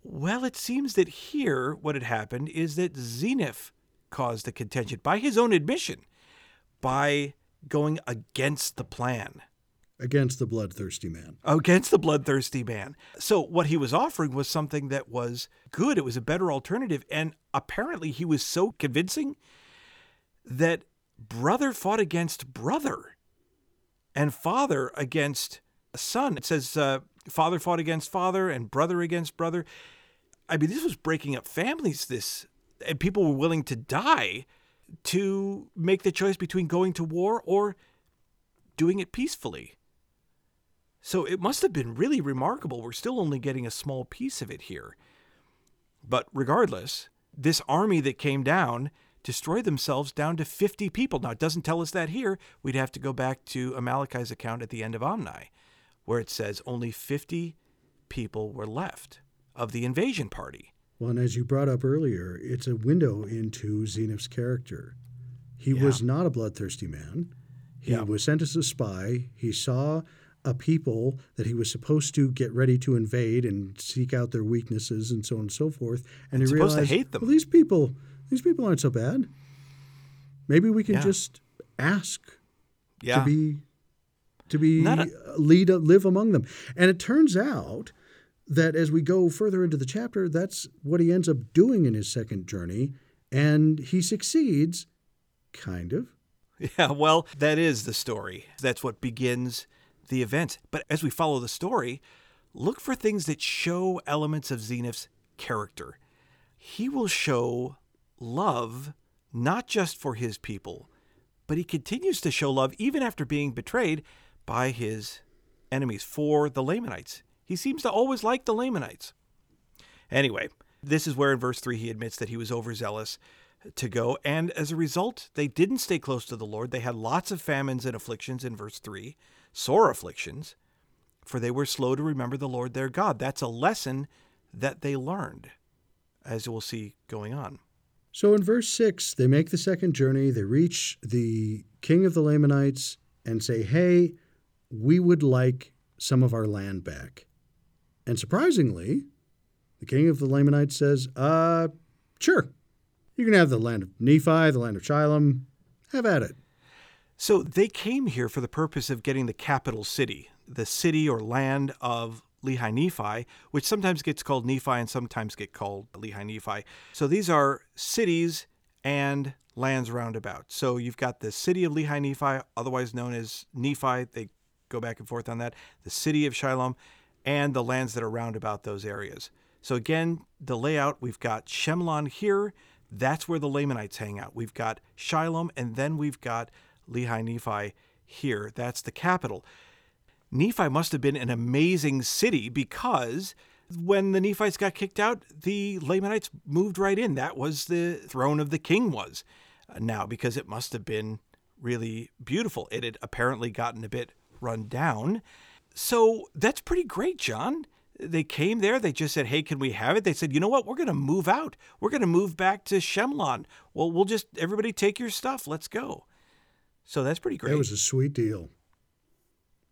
Well, it seems that here what had happened is that Zeniff caused the contention by his own admission, by going against the plan. Against the bloodthirsty man. Against the bloodthirsty man. So, what he was offering was something that was good. It was a better alternative. And apparently, he was so convincing that brother fought against brother and father against son. It says uh, father fought against father and brother against brother. I mean, this was breaking up families. This and people were willing to die to make the choice between going to war or doing it peacefully. So it must have been really remarkable. We're still only getting a small piece of it here. But regardless, this army that came down destroy themselves down to 50 people. Now, it doesn't tell us that here. We'd have to go back to Amaleki's account at the end of Omni, where it says only 50 people were left of the invasion party. Well, and as you brought up earlier, it's a window into Zeniff's character. He Yeah. was not a bloodthirsty man. He Yeah. was sent as a spy. He saw a people that he was supposed to get ready to invade and seek out their weaknesses and so on and so forth. And he supposed to realized, hate them. well, these people, these people aren't so bad. Maybe we can Yeah. just ask Yeah. to be to be Not uh, lead uh, live among them. And it turns out that as we go further into the chapter, that's what he ends up doing in his second journey, and he succeeds, kind of. (laughs) Yeah, well, that is the story. That's what begins the events. But as we follow the story, look for things that show elements of Zeniff's character. He will show love not just for his people, but he continues to show love even after being betrayed by his enemies for the Lamanites. He seems to always like the Lamanites. Anyway, this is where in verse 3 he admits that he was overzealous to go, and as a result, they didn't stay close to the Lord. They had lots of famines and afflictions in verse 3, sore afflictions, for they were slow to remember the Lord their God. That's a lesson that they learned, as we'll see going on. So in verse 6, they make the second journey. They reach the king of the Lamanites and say, Hey, we would like some of our land back. And surprisingly, the king of the Lamanites says, Uh, sure. You can have the land of Nephi, the land of Shilom. Have at it. So they came here for the purpose of getting the capital city, the city or land of Lehi Nephi, which sometimes gets called Nephi and sometimes get called Lehi Nephi. So these are cities and lands roundabout. So you've got the city of Lehi Nephi, otherwise known as Nephi. They go back and forth on that. The city of Shilom, and the lands that are round about those areas. So again, the layout we've got Shemlon here. That's where the Lamanites hang out. We've got Shilom, and then we've got Lehi Nephi here. That's the capital. Nephi must have been an amazing city because when the Nephites got kicked out, the Lamanites moved right in. That was the throne of the king was uh, now because it must have been really beautiful. It had apparently gotten a bit run down. So that's pretty great, John. They came there, they just said, Hey, can we have it? They said, You know what? We're going to move out. We're going to move back to Shemlon. Well, we'll just, everybody take your stuff. Let's go. So that's pretty great. It was a sweet deal.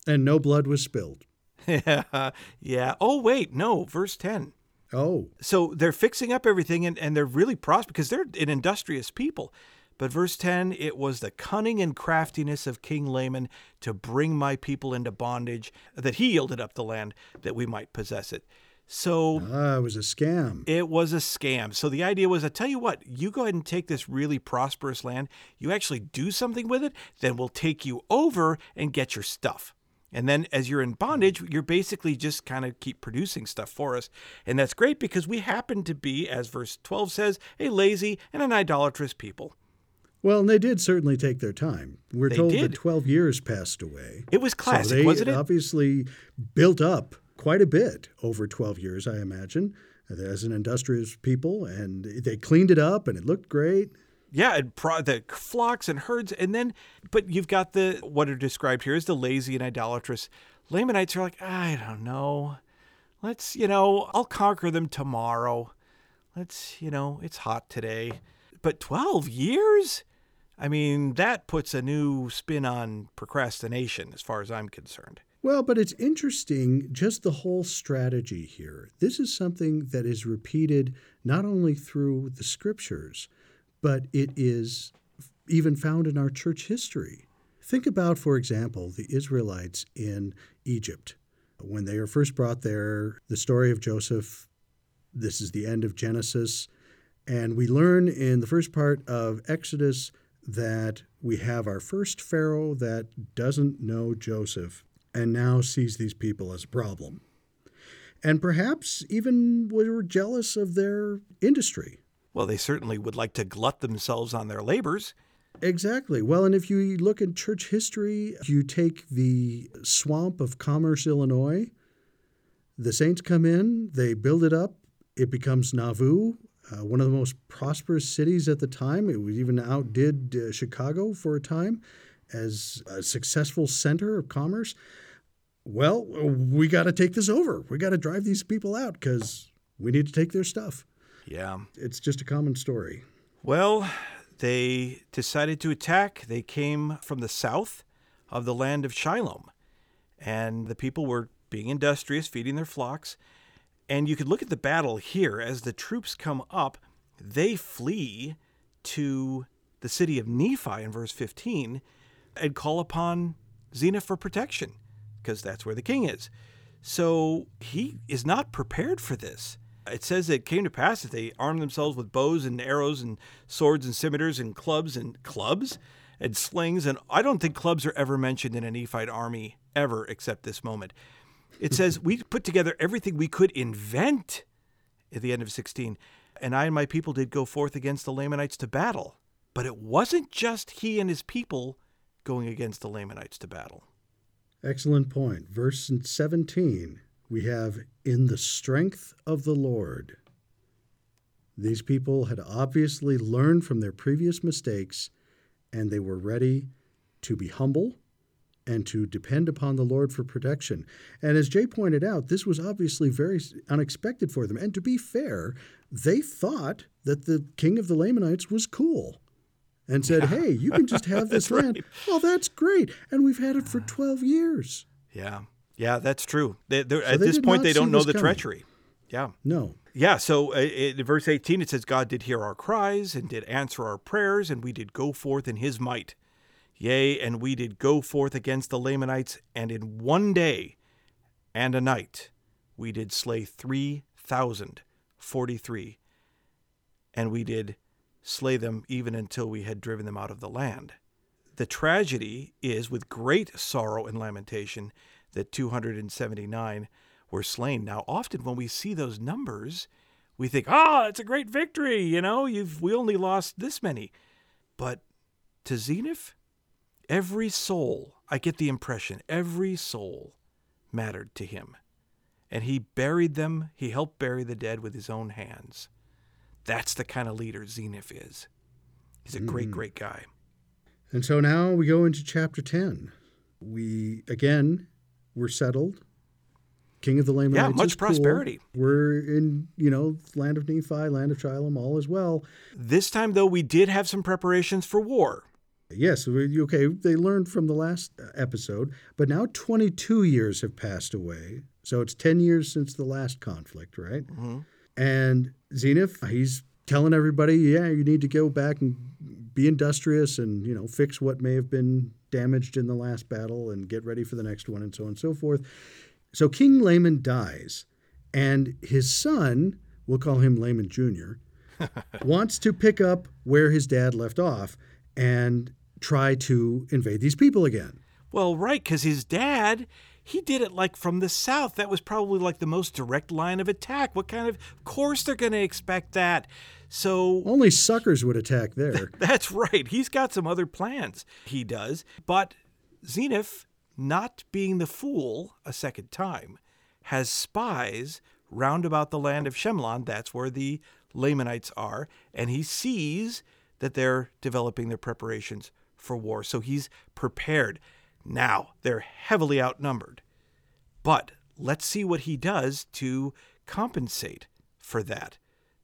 And no blood was spilled. yeah. (laughs) yeah. Oh, wait. No, verse 10. Oh. So they're fixing up everything and, and they're really prosperous because they're an industrious people. But verse 10 it was the cunning and craftiness of King Laman to bring my people into bondage, that he yielded up the land that we might possess it. So ah, it was a scam. It was a scam. So the idea was I tell you what, you go ahead and take this really prosperous land, you actually do something with it, then we'll take you over and get your stuff. And then as you're in bondage, you're basically just kind of keep producing stuff for us. And that's great because we happen to be, as verse 12 says, a lazy and an idolatrous people. Well, and they did certainly take their time. We're They told did. that 12 years passed away. It was classic, so they wasn't it? obviously built up quite a bit over 12 years, I imagine, as an industrious people. And they cleaned it up and it looked great. Yeah, and pro- the flocks and herds, and then, but you've got the what are described here as the lazy and idolatrous Lamanites are like, I don't know, let's you know, I'll conquer them tomorrow. Let's you know, it's hot today, but twelve years. I mean, that puts a new spin on procrastination, as far as I'm concerned. Well, but it's interesting just the whole strategy here. This is something that is repeated not only through the scriptures, but it is even found in our church history. Think about, for example, the Israelites in Egypt. When they are first brought there, the story of Joseph, this is the end of Genesis. And we learn in the first part of Exodus that we have our first Pharaoh that doesn't know Joseph and now sees these people as a problem. And perhaps even were jealous of their industry. Well, they certainly would like to glut themselves on their labors. Exactly. Well, and if you look at church history, you take the swamp of Commerce, Illinois, the saints come in, they build it up, it becomes Nauvoo, uh, one of the most prosperous cities at the time. It even outdid uh, Chicago for a time as a successful center of commerce. Well, we got to take this over. We got to drive these people out because we need to take their stuff. Yeah. It's just a common story. Well, they decided to attack. They came from the south of the land of Shilom, and the people were being industrious, feeding their flocks. And you could look at the battle here as the troops come up, they flee to the city of Nephi in verse 15 and call upon Zeniff for protection because that's where the king is. So he is not prepared for this. It says it came to pass that they armed themselves with bows and arrows and swords and scimitars and clubs and clubs and slings. And I don't think clubs are ever mentioned in a Nephite army ever except this moment. It (laughs) says, We put together everything we could invent at the end of 16. And I and my people did go forth against the Lamanites to battle. But it wasn't just he and his people going against the Lamanites to battle. Excellent point. Verse 17, we have, in the strength of the Lord. These people had obviously learned from their previous mistakes, and they were ready to be humble and to depend upon the Lord for protection. And as Jay pointed out, this was obviously very unexpected for them. And to be fair, they thought that the king of the Lamanites was cool and said, yeah. hey, you can just (laughs) have this land. Right. Oh, that's great. And we've had it for 12 years. Yeah. Yeah, that's true. They, so at this point, they don't know the coming. treachery. Yeah. No. Yeah. So uh, in verse 18, it says, God did hear our cries and did answer our prayers, and we did go forth in his might. Yea, and we did go forth against the Lamanites, and in one day and a night we did slay three thousand forty-three, and we did slay them even until we had driven them out of the land. The tragedy is, with great sorrow and lamentation, that 279 were slain. Now, often when we see those numbers, we think, "Oh, it's a great victory!" You know, you've we only lost this many, but to Zeniff, Every soul, I get the impression, every soul mattered to him. And he buried them, he helped bury the dead with his own hands. That's the kind of leader Zeniff is. He's a mm great, great guy. And so now we go into chapter 10. We, again, we're settled. King of the Lamanites. Yeah, much prosperity. Cool. We're in, you know, land of Nephi, land of Shilom, all as well. This time, though, we did have some preparations for war. Yes, okay, they learned from the last episode, but now 22 years have passed away. So it's 10 years since the last conflict, right? Mm-hmm. And Zeniff, he's telling everybody, yeah, you need to go back and be industrious and, you know, fix what may have been damaged in the last battle and get ready for the next one and so on and so forth. So King Laman dies, and his son, we'll call him Laman Jr., (laughs) wants to pick up where his dad left off and try to invade these people again. Well, right, because his dad, he did it like from the south. That was probably like the most direct line of attack. What kind of, of course, they're going to expect that. So only suckers would attack there. (laughs) That's right. He's got some other plans. He does. But Zeniff, not being the fool a second time, has spies round about the land of Shemlon. That's where the Lamanites are. And he sees that they're developing their preparations for war. So he's prepared. Now, they're heavily outnumbered. But let's see what he does to compensate for that.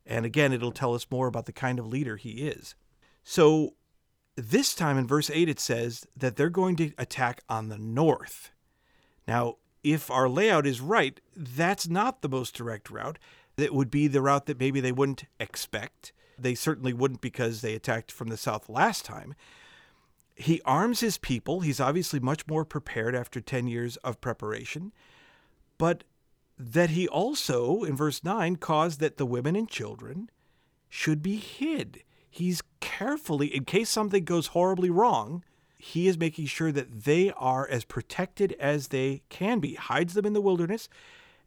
And again, it'll tell us more about the kind of leader he is. So this time in verse 8, it says that they're going to attack on the north. Now, if our layout is right, that's not the most direct route. It would be the route that maybe they wouldn't expect. They certainly wouldn't because they attacked from the south last time. He arms his people. He's obviously much more prepared after 10 years of preparation. But that he also, in verse 9, caused that the women and children should be hid. He's carefully, in case something goes horribly wrong, he is making sure that they are as protected as they can be, hides them in the wilderness.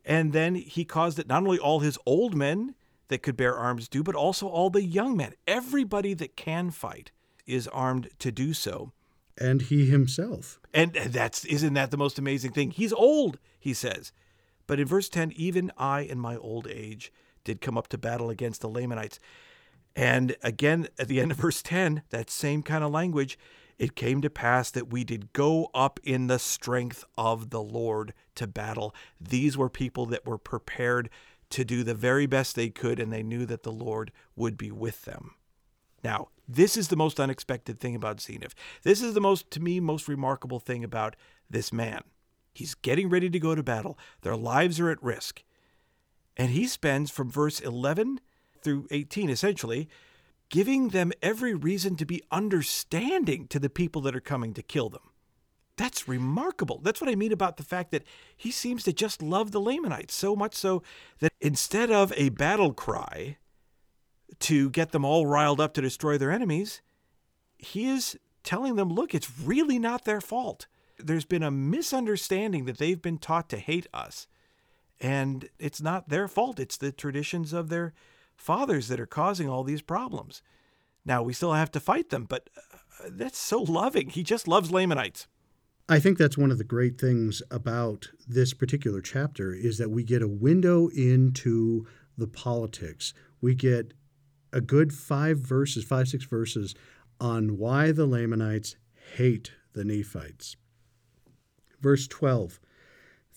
And then he caused that not only all his old men that could bear arms do, but also all the young men. Everybody that can fight is armed to do so. And he himself. And that's isn't that the most amazing thing? He's old, he says. But in verse 10, even I in my old age did come up to battle against the Lamanites. And again, at the end of verse 10, that same kind of language, it came to pass that we did go up in the strength of the Lord to battle. These were people that were prepared to do the very best they could, and they knew that the Lord would be with them. Now, this is the most unexpected thing about Zeniff. This is the most, to me, most remarkable thing about this man. He's getting ready to go to battle. Their lives are at risk. And he spends from verse 11 through 18, essentially, giving them every reason to be understanding to the people that are coming to kill them. That's remarkable. That's what I mean about the fact that he seems to just love the Lamanites so much so that instead of a battle cry to get them all riled up to destroy their enemies, he is telling them, look, it's really not their fault. There's been a misunderstanding that they've been taught to hate us. And it's not their fault. It's the traditions of their fathers that are causing all these problems. Now, we still have to fight them, but uh, that's so loving. He just loves Lamanites. I think that's one of the great things about this particular chapter is that we get a window into the politics. We get a good five verses, five, six verses on why the Lamanites hate the Nephites. Verse 12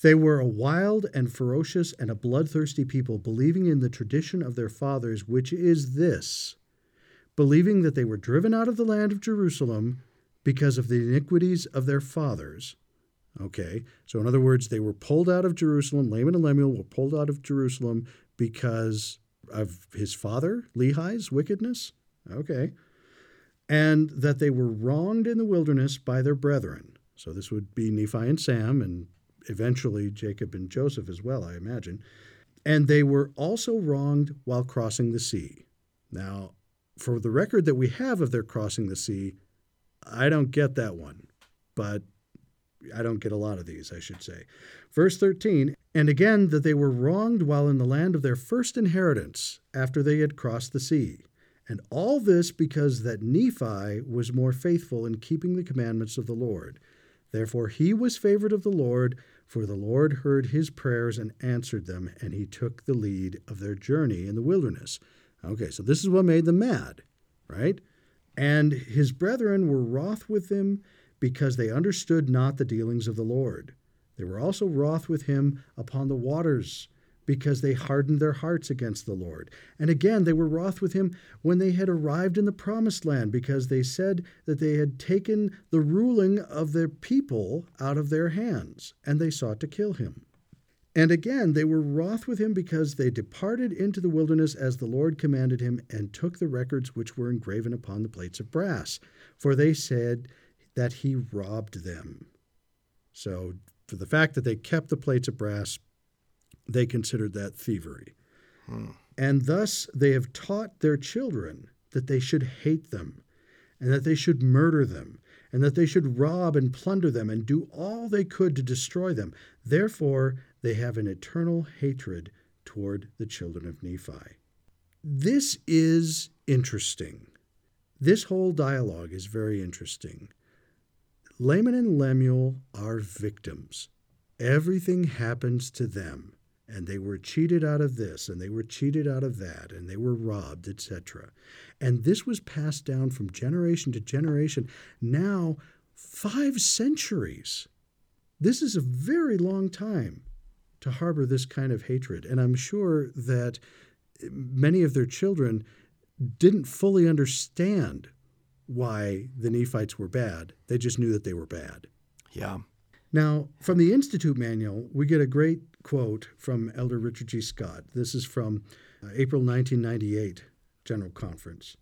They were a wild and ferocious and a bloodthirsty people, believing in the tradition of their fathers, which is this believing that they were driven out of the land of Jerusalem because of the iniquities of their fathers. Okay, so in other words, they were pulled out of Jerusalem. Laman and Lemuel were pulled out of Jerusalem because of his father, Lehi's wickedness. Okay, and that they were wronged in the wilderness by their brethren. So this would be Nephi and Sam, and eventually Jacob and Joseph as well, I imagine. And they were also wronged while crossing the sea. Now, for the record that we have of their crossing the sea, I don't get that one, but I don't get a lot of these, I should say. Verse 13, and again that they were wronged while in the land of their first inheritance after they had crossed the sea. And all this because that Nephi was more faithful in keeping the commandments of the Lord. Therefore he was favored of the Lord, for the Lord heard his prayers and answered them, and he took the lead of their journey in the wilderness. Okay, so this is what made them mad, right? And his brethren were wroth with him because they understood not the dealings of the Lord. They were also wroth with him upon the waters because they hardened their hearts against the Lord. And again, they were wroth with him when they had arrived in the promised land because they said that they had taken the ruling of their people out of their hands, and they sought to kill him. And again, they were wroth with him because they departed into the wilderness as the Lord commanded him, and took the records which were engraven upon the plates of brass. For they said that he robbed them. So, for the fact that they kept the plates of brass, they considered that thievery. Hmm. And thus they have taught their children that they should hate them, and that they should murder them, and that they should rob and plunder them, and do all they could to destroy them. Therefore, they have an eternal hatred toward the children of Nephi. This is interesting. This whole dialogue is very interesting. Laman and Lemuel are victims. Everything happens to them, and they were cheated out of this, and they were cheated out of that, and they were robbed, etc. And this was passed down from generation to generation, now five centuries. This is a very long time to harbor this kind of hatred. And I'm sure that many of their children didn't fully understand why the Nephites were bad. They just knew that they were bad. Yeah. Now, from the Institute manual, we get a great quote from Elder Richard G. Scott. This is from uh, April 1998 General Conference.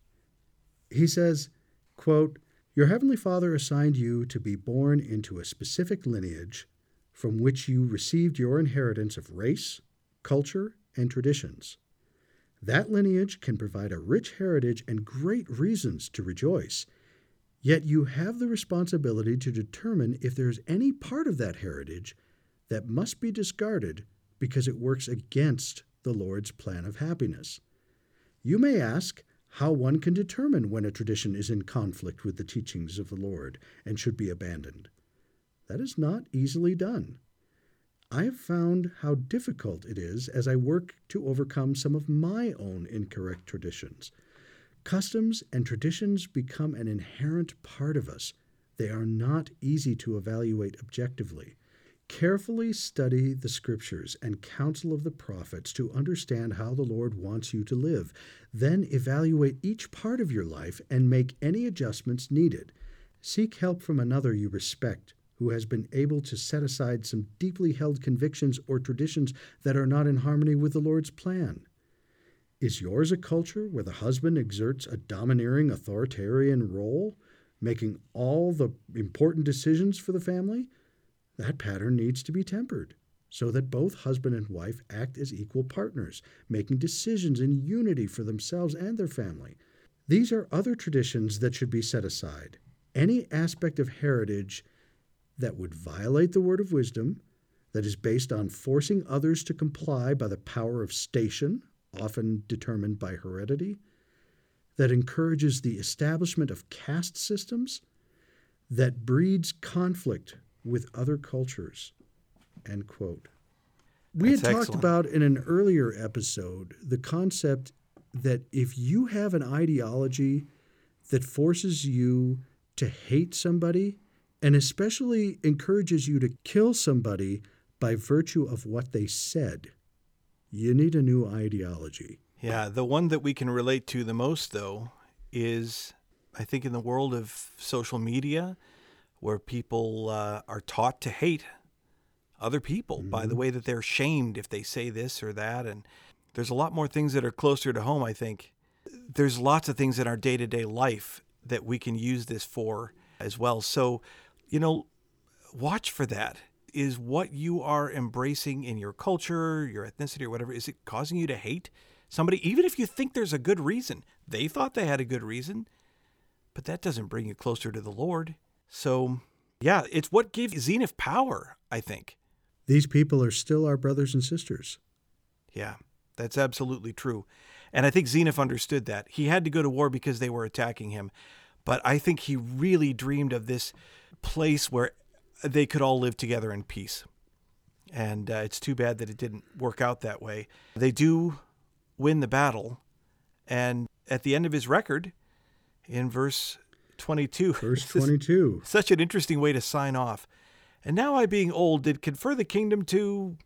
He says, quote, Your Heavenly Father assigned you to be born into a specific lineage from which you received your inheritance of race, culture, and traditions. That lineage can provide a rich heritage and great reasons to rejoice. Yet you have the responsibility to determine if there is any part of that heritage that must be discarded because it works against the Lord's plan of happiness. You may ask how one can determine when a tradition is in conflict with the teachings of the Lord and should be abandoned. That is not easily done. I have found how difficult it is as I work to overcome some of my own incorrect traditions. Customs and traditions become an inherent part of us. They are not easy to evaluate objectively. Carefully study the scriptures and counsel of the prophets to understand how the Lord wants you to live. Then evaluate each part of your life and make any adjustments needed. Seek help from another you respect who has been able to set aside some deeply held convictions or traditions that are not in harmony with the Lord's plan? Is yours a culture where the husband exerts a domineering authoritarian role, making all the important decisions for the family? That pattern needs to be tempered so that both husband and wife act as equal partners, making decisions in unity for themselves and their family. These are other traditions that should be set aside. Any aspect of heritage that would violate the word of wisdom, that is based on forcing others to comply by the power of station, often determined by heredity, that encourages the establishment of caste systems, that breeds conflict with other cultures. End quote. We That's had talked excellent. about in an earlier episode the concept that if you have an ideology that forces you to hate somebody and especially encourages you to kill somebody by virtue of what they said. You need a new ideology. Yeah, the one that we can relate to the most, though, is I think in the world of social media, where people uh, are taught to hate other people mm-hmm. by the way that they're shamed if they say this or that. And there's a lot more things that are closer to home, I think. There's lots of things in our day to day life that we can use this for as well. So, you know, watch for that. Is what you are embracing in your culture, your ethnicity, or whatever, is it causing you to hate somebody? Even if you think there's a good reason, they thought they had a good reason, but that doesn't bring you closer to the Lord. So, yeah, it's what gave Zeniff power, I think. These people are still our brothers and sisters. Yeah, that's absolutely true. And I think Zeniff understood that. He had to go to war because they were attacking him. But I think he really dreamed of this place where they could all live together in peace. And uh, it's too bad that it didn't work out that way. They do win the battle. And at the end of his record, in verse 22, verse (laughs) 22, such an interesting way to sign off. And now I, being old, did confer the kingdom to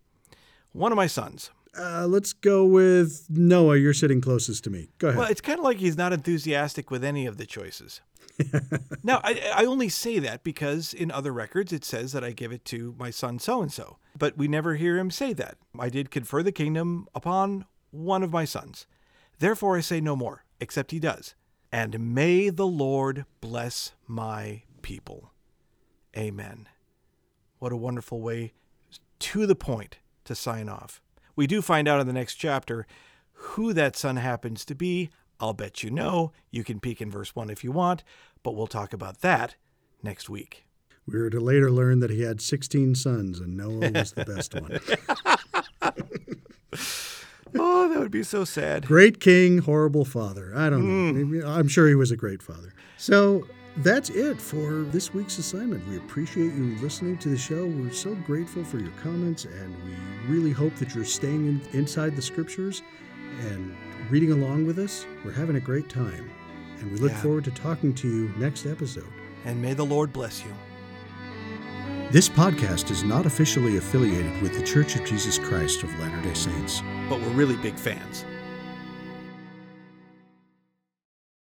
one of my sons. Uh, let's go with Noah. You're sitting closest to me. Go ahead. Well, it's kind of like he's not enthusiastic with any of the choices. (laughs) now, I, I only say that because in other records it says that I give it to my son so and so, but we never hear him say that. I did confer the kingdom upon one of my sons. Therefore, I say no more, except he does. And may the Lord bless my people. Amen. What a wonderful way to the point to sign off. We do find out in the next chapter who that son happens to be. I'll bet you know. You can peek in verse 1 if you want, but we'll talk about that next week. We were to later learn that he had 16 sons and Noah was the best one. (laughs) oh, that would be so sad. Great king, horrible father. I don't mm. know. I'm sure he was a great father. So that's it for this week's assignment. We appreciate you listening to the show. We're so grateful for your comments, and we really hope that you're staying in, inside the scriptures and reading along with us. We're having a great time, and we look yeah. forward to talking to you next episode. And may the Lord bless you. This podcast is not officially affiliated with the Church of Jesus Christ of Latter day Saints, but we're really big fans.